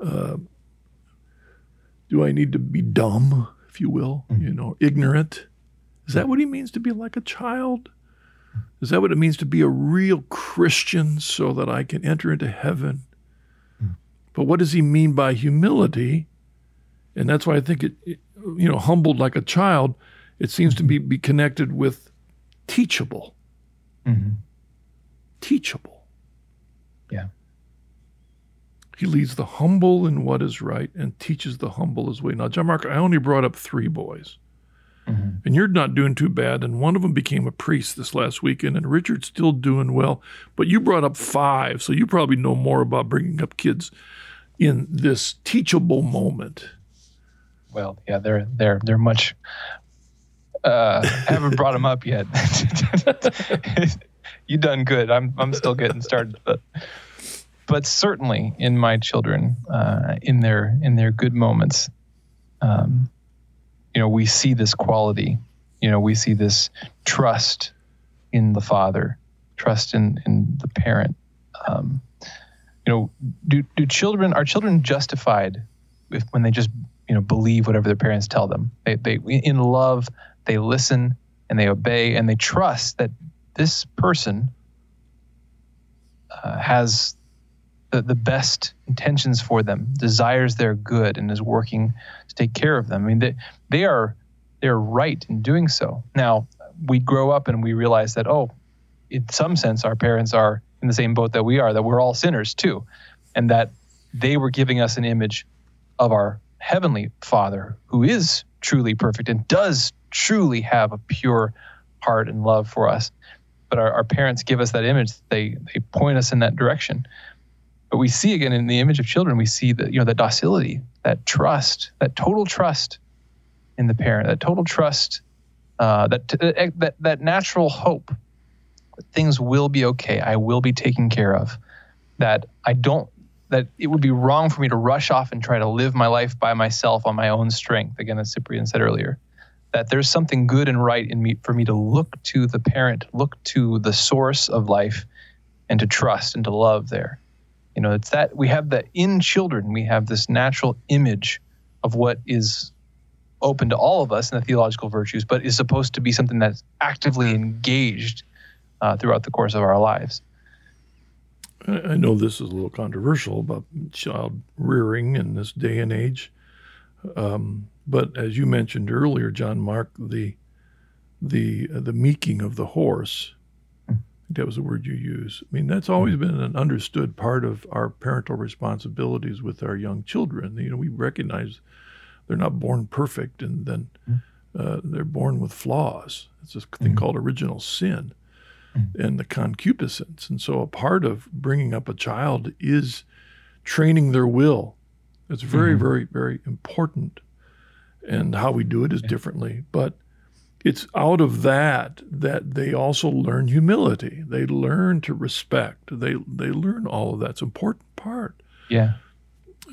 Uh, do I need to be dumb, if you will, you know, ignorant? Is that what he means to be like a child? Is that what it means to be a real Christian so that I can enter into heaven? But what does he mean by humility? And that's why I think it, it- you know, humbled like a child, it seems to be, be connected with teachable. Mm-hmm. Teachable. Yeah. He leads the humble in what is right and teaches the humble his way. Now, John Mark, I only brought up three boys. Mm-hmm. And you're not doing too bad. And one of them became a priest this last weekend, and Richard's still doing well. But you brought up five, so you probably know more about bringing up kids in this teachable moment. Well, yeah, they're they're they're much. Uh, I haven't brought them up yet. you done good. I'm I'm still getting started, but but certainly in my children, uh, in their in their good moments, um, you know, we see this quality. You know, we see this trust in the father, trust in in the parent. Um, you know, do do children are children justified if when they just you know believe whatever their parents tell them? They they in love they listen and they obey and they trust that this person uh, has the, the best intentions for them, desires their good, and is working to take care of them. I mean, they, they are they're right in doing so. Now, we grow up and we realize that, oh, in some sense, our parents are in the same boat that we are, that we're all sinners too, and that they were giving us an image of our heavenly Father who is truly perfect and does truly have a pure heart and love for us. But our, our parents give us that image. They they point us in that direction. But we see again in the image of children, we see that you know that docility, that trust, that total trust in the parent, that total trust, uh, that uh, that that natural hope that things will be okay. I will be taken care of. That I don't that it would be wrong for me to rush off and try to live my life by myself on my own strength. Again, as Cyprian said earlier, that there's something good and right in me for me to look to the parent, look to the source of life, and to trust and to love there. You know, it's that we have that in children, we have this natural image of what is open to all of us in the theological virtues, but is supposed to be something that's actively engaged uh, throughout the course of our lives. I know this is a little controversial about child rearing in this day and age, um, but as you mentioned earlier, John Mark, the the uh, the meeking of the horse, that was the word you use. I mean, that's always been an understood part of our parental responsibilities with our young children. You know, we recognize they're not born perfect, and then uh, they're born with flaws. It's this thing mm-hmm. called original sin and the concupiscence. And so a part of bringing up a child is training their will. It's very, mm-hmm. very, very important. And how we do it is differently. But it's out of that that they also learn humility. They learn to respect. They they learn all of that. that's important part. Yeah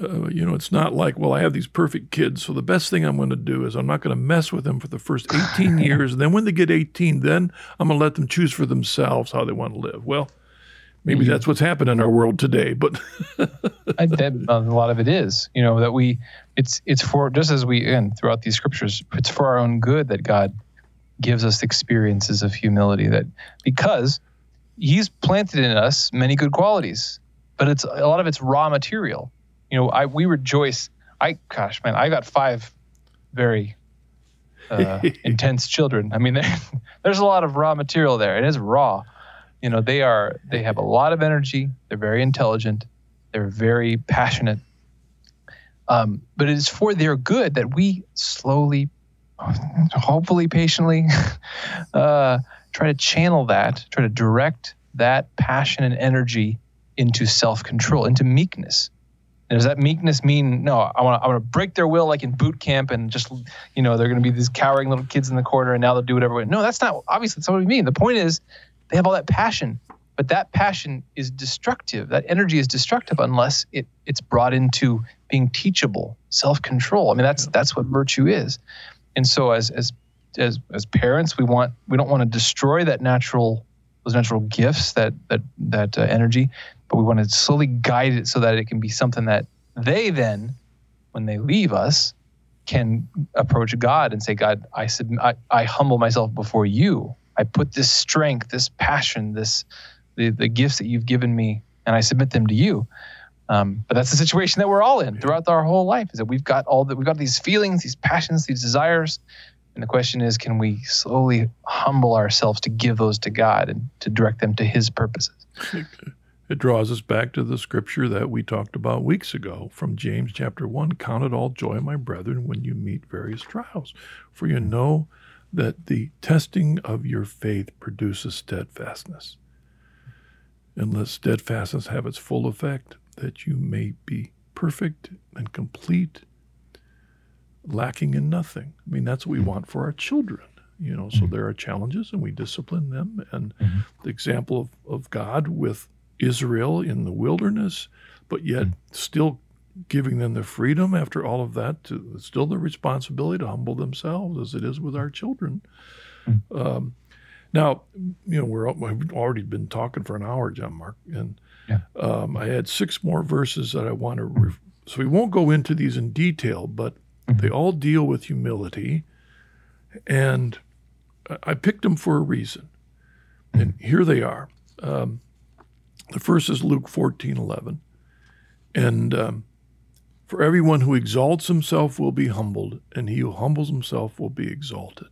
uh, you know, it's not like, well, I have these perfect kids, so the best thing I'm going to do is I'm not going to mess with them for the first 18 years. And then when they get 18, then I'm going to let them choose for themselves how they want to live. Well, maybe mm-hmm. that's what's happened in our world today, but I, that, a lot of it is, you know, that we, it's, it's for, just as we, again, throughout these scriptures, it's for our own good that God gives us experiences of humility that because he's planted in us many good qualities, but it's a lot of it's raw material you know, I we rejoice. I gosh, man, I got five very uh, intense children. I mean, there's a lot of raw material there. It is raw. You know, they are they have a lot of energy. They're very intelligent. They're very passionate. Um, but it is for their good that we slowly, hopefully patiently, uh, try to channel that, try to direct that passion and energy into self control, into meekness, and does that meekness mean no? I want to I want to break their will like in boot camp and just you know they're going to be these cowering little kids in the corner and now they'll do whatever. No, that's not obviously that's what we mean. The point is they have all that passion, but that passion is destructive. That energy is destructive unless it it's brought into being teachable, self control. I mean that's that's what virtue is. And so as as as as parents, we want we don't want to destroy that natural those natural gifts that that that uh, energy but we want to slowly guide it so that it can be something that they then, when they leave us, can approach God and say, God, I, sub- I, I humble myself before you. I put this strength, this passion, this the, the gifts that you've given me, and I submit them to you. Um, but that's the situation that we're all in throughout our whole life. Is that we've got all that we've got these feelings, these passions, these desires, and the question is, can we slowly humble ourselves to give those to God and to direct them to His purposes? It draws us back to the scripture that we talked about weeks ago from James chapter 1 Count it all joy, my brethren, when you meet various trials, for you know that the testing of your faith produces steadfastness. And let steadfastness have its full effect, that you may be perfect and complete, lacking in nothing. I mean, that's what we want for our children you know so there are challenges and we discipline them and mm-hmm. the example of, of god with Israel in the wilderness, but yet mm. still giving them the freedom after all of that to still the responsibility to humble themselves as it is with our children. Mm. Um, now, you know, we're we've already been talking for an hour, John Mark, and yeah. um, I had six more verses that I want to. Re- so we won't go into these in detail, but mm-hmm. they all deal with humility, And I picked them for a reason. And here they are. Um, the first is Luke 14 11. And um, for everyone who exalts himself will be humbled, and he who humbles himself will be exalted.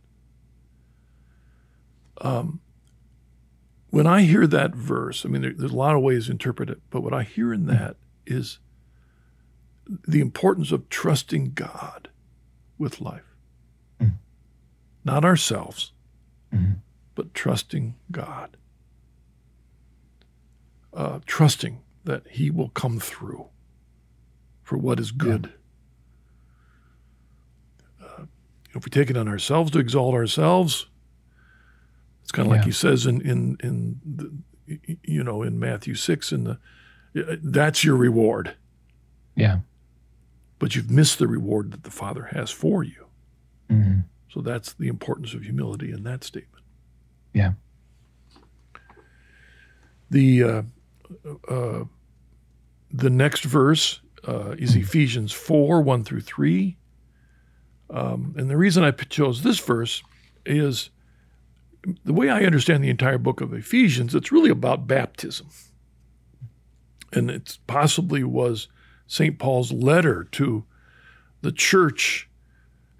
Um, when I hear that verse, I mean, there, there's a lot of ways to interpret it, but what I hear in that is the importance of trusting God with life. Mm. Not ourselves, mm-hmm. but trusting God. Uh, trusting that He will come through for what is good. Yeah. Uh, if we take it on ourselves to exalt ourselves, it's kind of yeah. like He says in in in the, you know in Matthew six in the that's your reward. Yeah. But you've missed the reward that the Father has for you. Mm-hmm. So that's the importance of humility in that statement. Yeah. The uh, uh, the next verse uh, is mm-hmm. Ephesians four one through three, um, and the reason I chose this verse is the way I understand the entire book of Ephesians. It's really about baptism, and it possibly was St. Paul's letter to the church,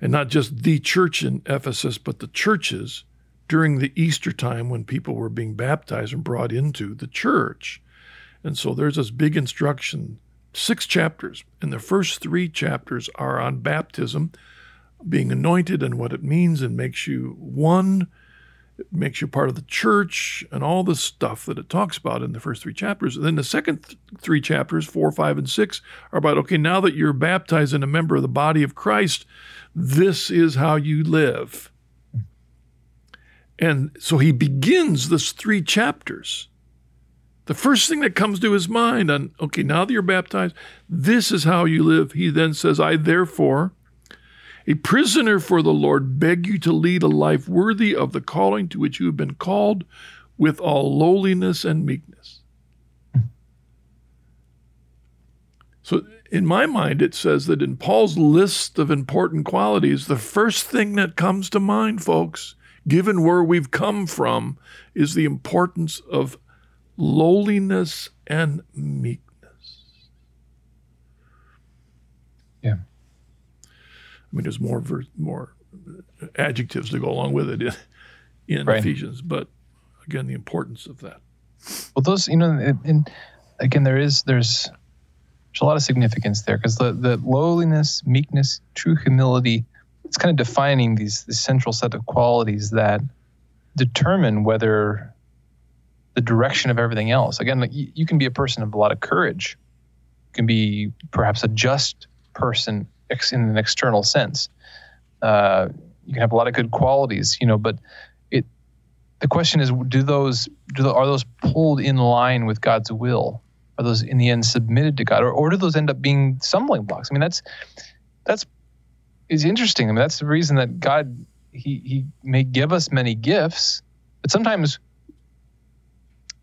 and not just the church in Ephesus, but the churches during the Easter time when people were being baptized and brought into the church. And so there's this big instruction, six chapters, and the first three chapters are on baptism, being anointed and what it means, and makes you one it makes you part of the church and all the stuff that it talks about in the first three chapters. And then the second th- three chapters, four, five, and six, are about okay, now that you're baptized and a member of the body of Christ, this is how you live. And so he begins this three chapters. The first thing that comes to his mind on, okay, now that you're baptized, this is how you live. He then says, I therefore a prisoner for the Lord, beg you to lead a life worthy of the calling to which you have been called with all lowliness and meekness. So, in my mind, it says that in Paul's list of important qualities, the first thing that comes to mind, folks, given where we've come from, is the importance of lowliness and meekness. I mean, there's more ver- more adjectives to go along with it in, in right. Ephesians, but again, the importance of that. Well, those you know, and again, there is there's there's a lot of significance there because the the lowliness, meekness, true humility, it's kind of defining these the central set of qualities that determine whether the direction of everything else. Again, like you, you can be a person of a lot of courage, you can be perhaps a just person ex- in an external sense. Uh, you can have a lot of good qualities, you know, but it. The question is, do those do the, are those pulled in line with God's will? Are those in the end submitted to God, or, or do those end up being stumbling blocks? I mean, that's that's is interesting. I mean, that's the reason that God he he may give us many gifts, but sometimes.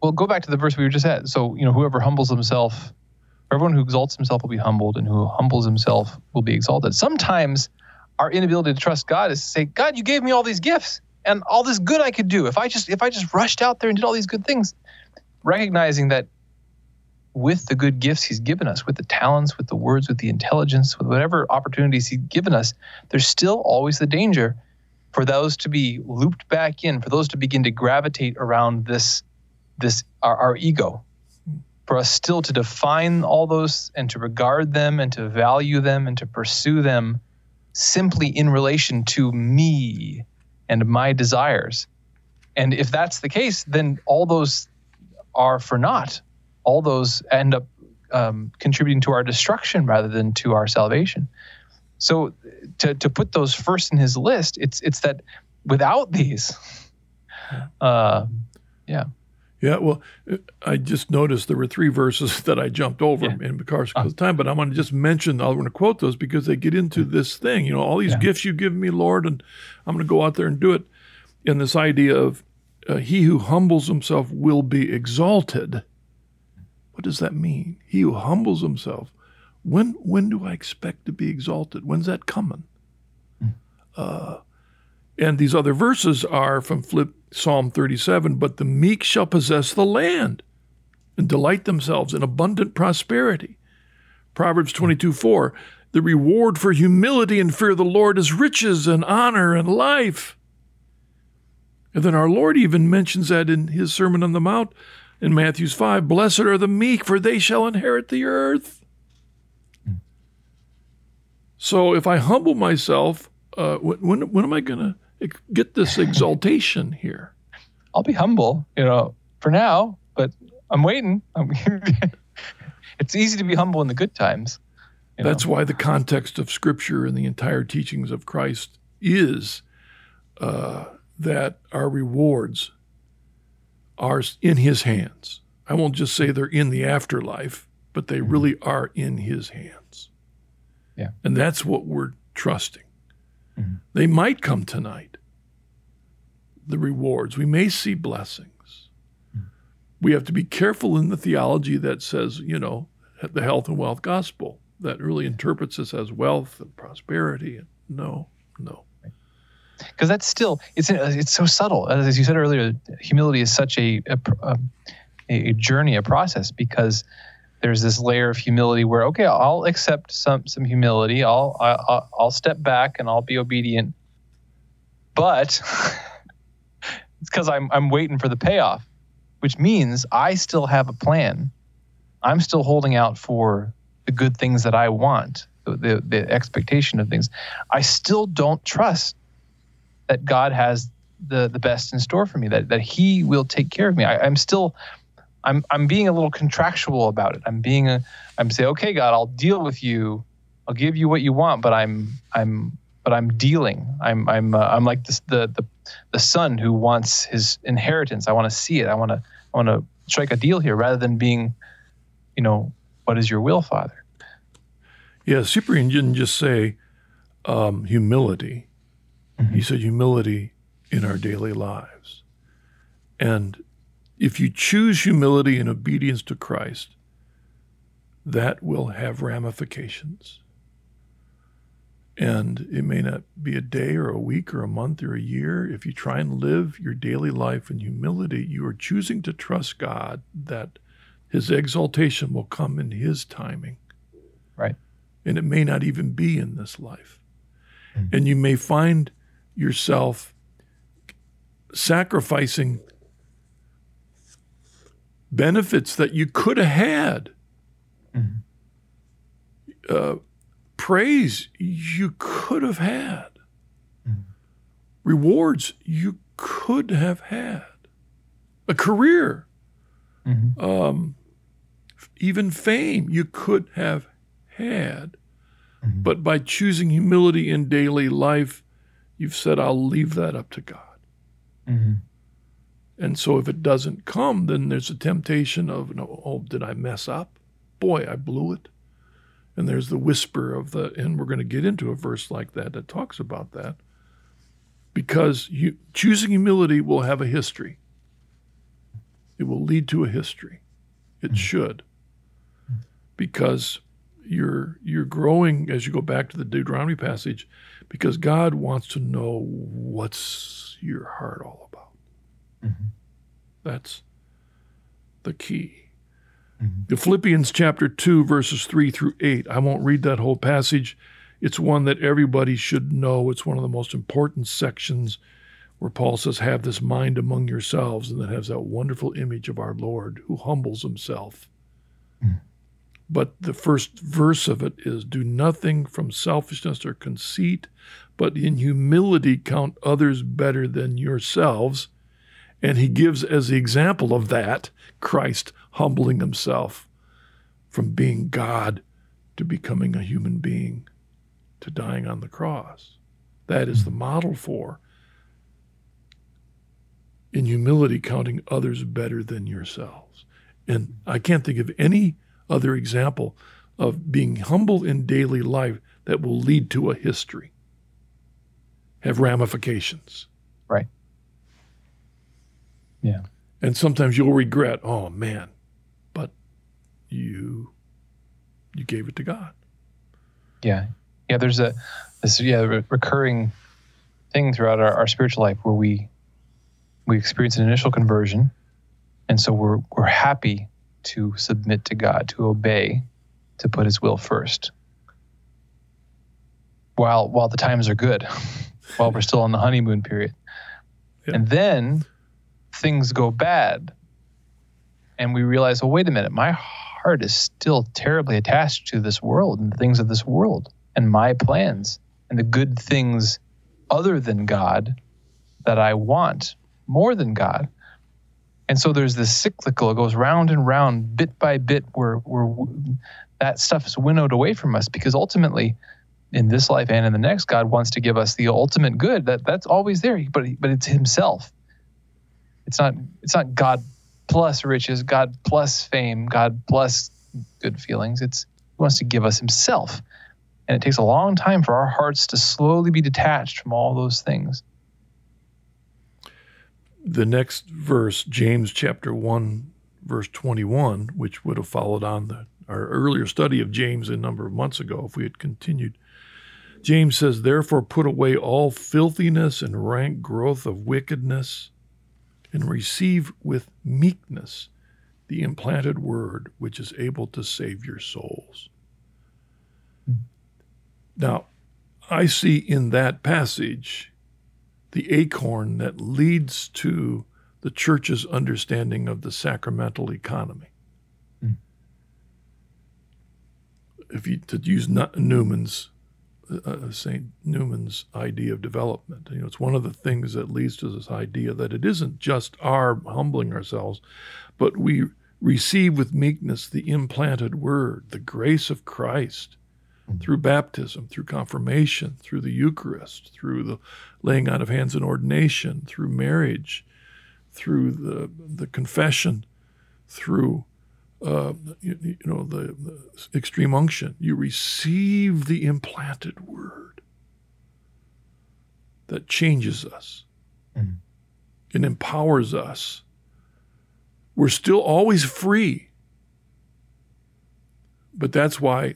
Well, go back to the verse we were just at. So, you know, whoever humbles himself everyone who exalts himself will be humbled, and who humbles himself will be exalted. Sometimes our inability to trust God is to say, God, you gave me all these gifts and all this good I could do. If I just if I just rushed out there and did all these good things, recognizing that with the good gifts he's given us, with the talents, with the words, with the intelligence, with whatever opportunities he's given us, there's still always the danger for those to be looped back in, for those to begin to gravitate around this this our, our ego, for us still to define all those and to regard them and to value them and to pursue them simply in relation to me and my desires. And if that's the case, then all those are for naught. All those end up um, contributing to our destruction rather than to our salvation. So to, to put those first in his list, it's it's that without these, uh, yeah. Yeah, well, I just noticed there were three verses that I jumped over yeah. in because uh, of time, but I'm going to just mention, I'm going to quote those because they get into this thing. You know, all these yeah. gifts you give me, Lord, and I'm going to go out there and do it. And this idea of uh, he who humbles himself will be exalted. What does that mean? He who humbles himself. When when do I expect to be exalted? When's that coming? Mm. Uh, And these other verses are from Flip Psalm 37 But the meek shall possess the land and delight themselves in abundant prosperity. Proverbs 22 4 The reward for humility and fear of the Lord is riches and honor and life. And then our Lord even mentions that in his Sermon on the Mount in Matthew's 5 Blessed are the meek, for they shall inherit the earth. So if I humble myself, uh, when, when am I going to get this exaltation here? I'll be humble, you know, for now, but I'm waiting. I'm it's easy to be humble in the good times. That's know? why the context of Scripture and the entire teachings of Christ is uh, that our rewards are in His hands. I won't just say they're in the afterlife, but they mm-hmm. really are in His hands. Yeah. And that's what we're trusting. Mm-hmm. They might come tonight, the rewards. We may see blessings. Mm-hmm. We have to be careful in the theology that says, you know, the health and wealth gospel that really interprets this as wealth and prosperity. No, no. Because that's still it's it's so subtle. As you said earlier, humility is such a a, a journey, a process. Because there's this layer of humility where okay, I'll accept some some humility. I'll I'll, I'll step back and I'll be obedient. But it's because I'm I'm waiting for the payoff, which means I still have a plan I'm still holding out for the good things that I want, the, the, expectation of things. I still don't trust that God has the the best in store for me, that that He will take care of me. I, am still I'm I'm being a little contractual about it. I'm being a I'm saying, okay, God, I'll deal with you. I'll give you what you want, but I'm I'm but I'm dealing. I'm I'm uh, I'm like this, the the the son who wants his inheritance. I want to see it. I want to I want to strike a deal here rather than being you know, what is your will, Father? Yeah, Cyprian didn't just say um, humility. Mm-hmm. He said humility in our daily lives. And if you choose humility and obedience to Christ, that will have ramifications. And it may not be a day or a week or a month or a year. If you try and live your daily life in humility, you are choosing to trust God that his exaltation will come in his timing. Right. And it may not even be in this life. Mm-hmm. And you may find yourself sacrificing benefits that you could have had. Mm-hmm. Uh, praise you could have had. Mm-hmm. Rewards you could have had. A career mm-hmm. um, even fame you could have had. Mm-hmm. But by choosing humility in daily life, you've said, I'll leave that up to God. And so if it doesn't come, then there's a temptation of, no, oh, did I mess up? Boy, I blew it. And there's the whisper of the, and we're going to get into a verse like that that talks about that. Because you, choosing humility will have a history. It will lead to a history. It mm-hmm. should. Because you're you're growing as you go back to the Deuteronomy passage because God wants to know what's your heart all about. Mm-hmm. That's the key. Mm-hmm. The Philippians chapter 2 verses 3 through 8. I won't read that whole passage. It's one that everybody should know. It's one of the most important sections where Paul says, Have this mind among yourselves, and then has that wonderful image of our Lord who humbles himself. Mm. But the first verse of it is Do nothing from selfishness or conceit, but in humility count others better than yourselves. And he gives as the example of that Christ humbling himself from being God to becoming a human being to dying on the cross. That is the model for in humility, counting others better than yourselves. And I can't think of any other example of being humble in daily life that will lead to a history, have ramifications. Right. Yeah. And sometimes you'll regret, oh man, but you you gave it to God. Yeah. Yeah, there's a this yeah, recurring thing throughout our, our spiritual life where we we experience an initial conversion, and so we're we're happy to submit to God, to obey, to put His will first. While while the times are good, while we're still on the honeymoon period, yeah. and then things go bad, and we realize, oh wait a minute, my heart is still terribly attached to this world and the things of this world and my plans and the good things other than God that I want more than God. And so there's this cyclical, it goes round and round, bit by bit, where, where that stuff is winnowed away from us because ultimately, in this life and in the next, God wants to give us the ultimate good. That that's always there, but but it's Himself. It's not it's not God plus riches, God plus fame, God plus good feelings. It's He wants to give us Himself. And it takes a long time for our hearts to slowly be detached from all those things. The next verse, James chapter 1, verse 21, which would have followed on the, our earlier study of James a number of months ago if we had continued. James says, Therefore, put away all filthiness and rank growth of wickedness, and receive with meekness the implanted word which is able to save your souls. Now, I see in that passage the acorn that leads to the church's understanding of the sacramental economy. Mm. If you to use Newman's uh, uh, St. Newman's idea of development, you know, it's one of the things that leads to this idea that it isn't just our humbling ourselves, but we receive with meekness the implanted word, the grace of Christ Mm-hmm. through baptism, through confirmation, through the Eucharist, through the laying on of hands and ordination, through marriage, through the the confession, through uh, you, you, know the, the extreme unction. You receive the implanted word that changes us mm. and empowers us. We're still always free. But that's why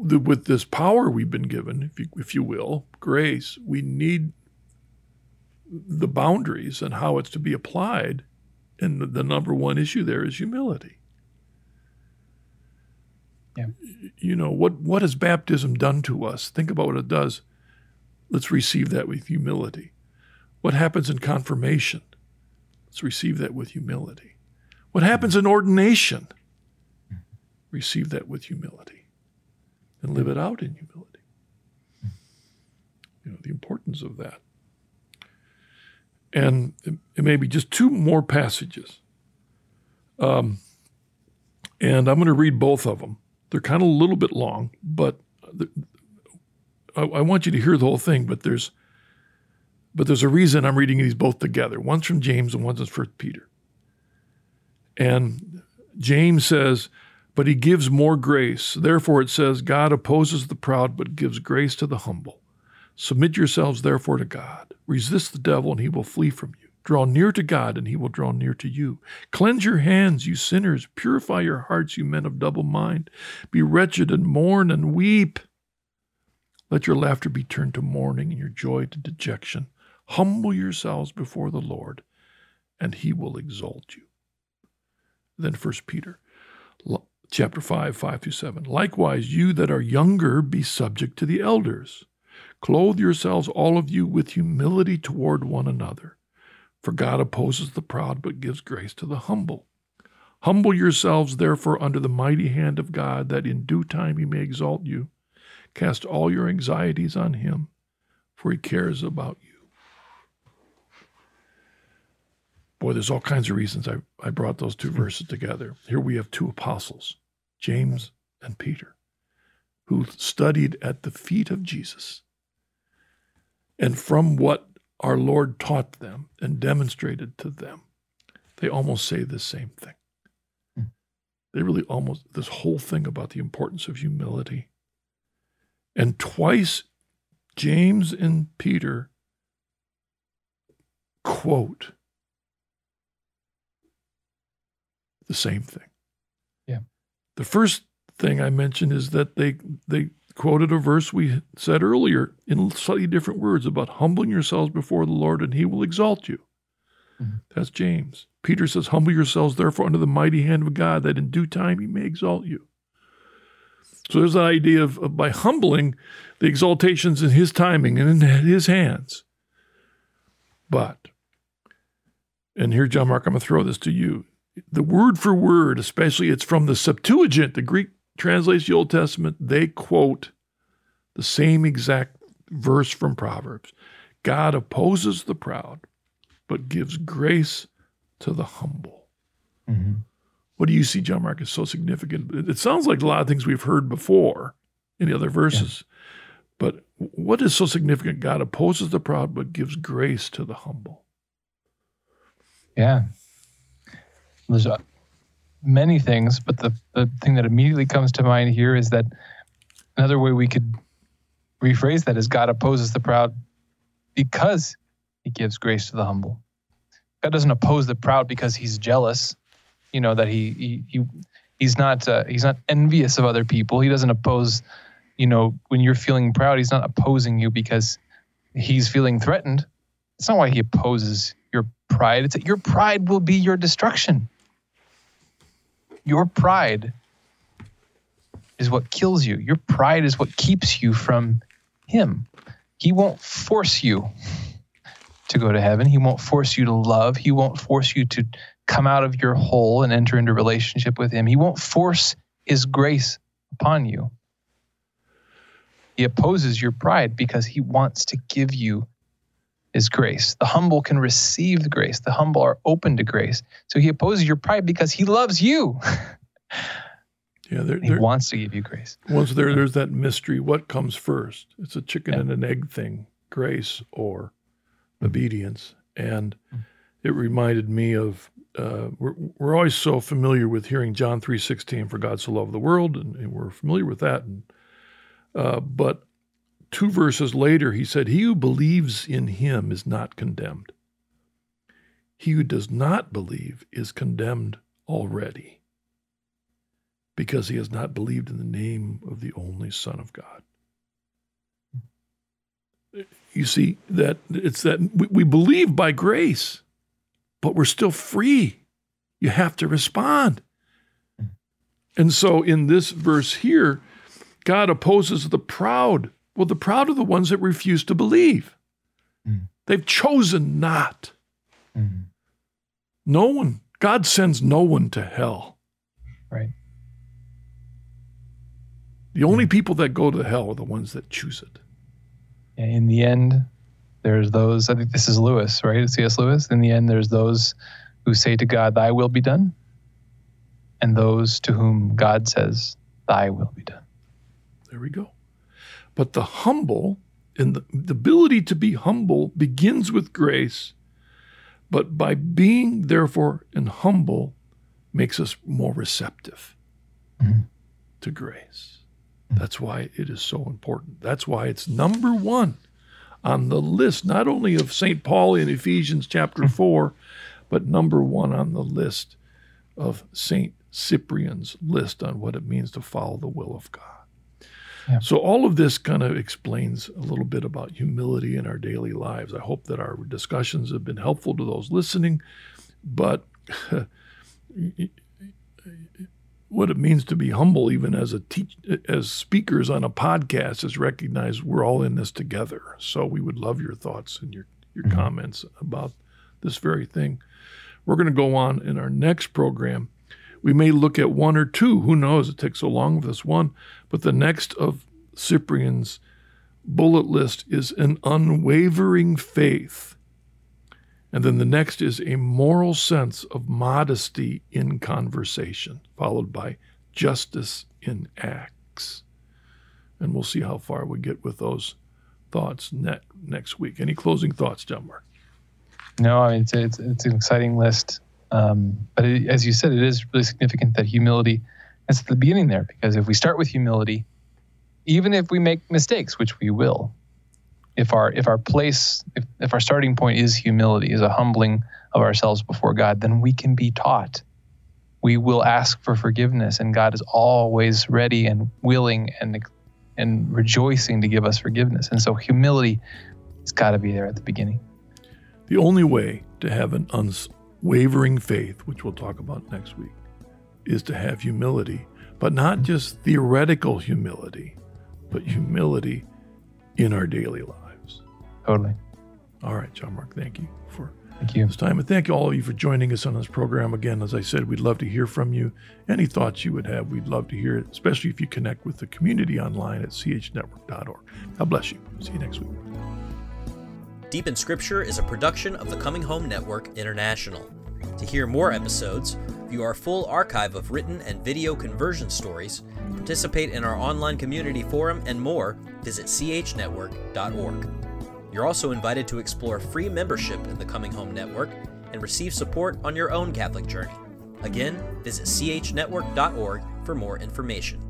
the, with this power we've been given, if you, if you will, grace, we need the boundaries and how it's to be applied. And the, the number one issue there is humility. Yeah. You know, what, what has baptism done to us? Think about what it does. Let's receive that with humility. What happens in confirmation? Let's receive that with humility. What happens in ordination? Receive that with humility and live it out in humility. You know, the importance of that. And it, may be just two more passages. Um, and I'm going to read both of them. They're kind of a little bit long, but I, I want you to hear the whole thing. But there's, but there's a reason I'm reading these both together. One's from James and one's from Peter. And James says, but he gives more grace. Therefore, it says, God opposes the proud, but gives grace to the humble. Submit yourselves, therefore, to God. Resist the devil, and he will flee from you. Draw near to God, and he will draw near to you. Cleanse your hands, you sinners. Purify your hearts, you men of double mind. Be wretched and mourn and weep. Let your laughter be turned to mourning and your joy to dejection. Humble yourselves before the Lord, and he will exalt you. Then First Peter chapter 5, 5 through 7. Likewise, you that are younger, be subject to the elders. Clothe yourselves, all of you, with humility toward one another. For God opposes the proud, but gives grace to the humble. Humble yourselves, therefore, under the mighty hand of God, that in due time he may exalt you. Cast all your anxieties on him, for he cares about you. Boy, there's all kinds of reasons I, I brought those two hmm. verses together. Here we have two apostles James and Peter, who studied at the feet of Jesus. And from what our Lord taught them and demonstrated to them, they almost say the same thing. Hmm. They really almost, this whole thing about the importance of humility. And twice, James and Peter quote the same thing. Yeah. The first thing I mentioned is that they they quoted a verse we said earlier in slightly different words about humbling yourselves before the Lord and he will exalt you. Mm-hmm. That's James. Peter says, Humble yourselves therefore under the mighty hand of God, that in due time he may exalt you. So there's that idea of, of by humbling, the exaltations in his timing and in his hands. But, and here, John Mark, I'm going to throw this to you. The word for word, especially it's from the Septuagint, the Greek translates the Old Testament, they quote the same exact verse from Proverbs God opposes the proud, but gives grace to the humble. Mm-hmm. What do you see, John Mark, is so significant? It sounds like a lot of things we've heard before in the other verses. Yeah. But what is so significant? God opposes the proud, but gives grace to the humble. Yeah. There's many things, but the, the thing that immediately comes to mind here is that another way we could rephrase that is God opposes the proud because he gives grace to the humble. God doesn't oppose the proud because he's jealous, you know, that he, he, he he's not uh, he's not envious of other people. He doesn't oppose, you know, when you're feeling proud, he's not opposing you because he's feeling threatened. It's not why he opposes your pride. It's that your pride will be your destruction. Your pride is what kills you. Your pride is what keeps you from Him. He won't force you to go to heaven. He won't force you to love. He won't force you to come out of your hole and enter into relationship with Him. He won't force His grace upon you. He opposes your pride because He wants to give you is grace. The humble can receive grace. The humble are open to grace. So he opposes your pride because he loves you. yeah, there, he wants to give you grace. Once there, there's that mystery. What comes first? It's a chicken yeah. and an egg thing: grace or obedience. And mm. it reminded me of uh, we're, we're always so familiar with hearing John three sixteen, "For God so loved the world," and, and we're familiar with that. And uh, but two verses later, he said, He who believes in him is not condemned. He who does not believe is condemned already because he has not believed in the name of the only Son of God. You see, that it's that we, believe by grace, but we're still free. You have to respond. And so in this verse here, God opposes the proud well, the proud are the ones that refuse to believe. Mm. They've chosen not. Mm. No one, God sends no one to hell. Right. The only people that go to hell are the ones that choose it. In the end, there's those, I think this is Lewis, right? C.S. Lewis. In the end, there's those who say to God, Thy will be done, and those to whom God says, Thy will be done. There we go. But the humble and the, the ability to be humble begins with grace. But by being, therefore, and humble makes us more receptive mm-hmm. to grace. That's why it is so important. That's why it's number one on the list, not only of St. Paul in Ephesians chapter mm-hmm. 4, but number one on the list of St. Cyprian's list on what it means to follow the will of God. So, all of this kind of explains a little bit about humility in our daily lives. I hope that our discussions have been helpful to those listening. But what it means to be humble, even as a teach, as speakers on a podcast, is recognize we're all in this together. So, we would love your thoughts and your your mm-hmm. comments about this very thing. We're going to go on in our next program we may look at one or two. Who knows? It takes so long with this one. But the next of Cyprian's bullet list is an unwavering faith. And then the next is a moral sense of modesty in conversation, followed by justice in acts. And we'll see how far we get with those thoughts ne- next week. Any closing thoughts, John Mark? No, I mean, it's, it's, it's an exciting list. Um, but it, as you said, it is really significant that humility is at the beginning there, because if we start with humility, even if we make mistakes, which we will, if our if our place if, if our starting point is humility, is a humbling of ourselves before God, then we can be taught. We will ask for forgiveness, and God is always ready and willing and and rejoicing to give us forgiveness. And so humility has got to be there at the beginning. The only way to have an unwavering faith, which we'll talk about next week, is to have humility, but not just theoretical humility, but humility in our daily lives. Totally. All right, John Mark, thank you for thank you. this time. And thank you all of you for joining us on this program. Again, as I said, we'd love to hear from you. Any thoughts you would have, we'd love to hear it, especially if you connect with the community online at chnetwork.org. God bless you. See you next week. Deep in Scripture is a production of the Coming Home Network International. To hear more episodes, view our full archive of written and video conversion stories, participate in our online community forum, and more, visit chnetwork.org. You're also invited to explore free membership in the Coming Home Network and receive support on your own Catholic journey. Again, visit chnetwork.org for more information.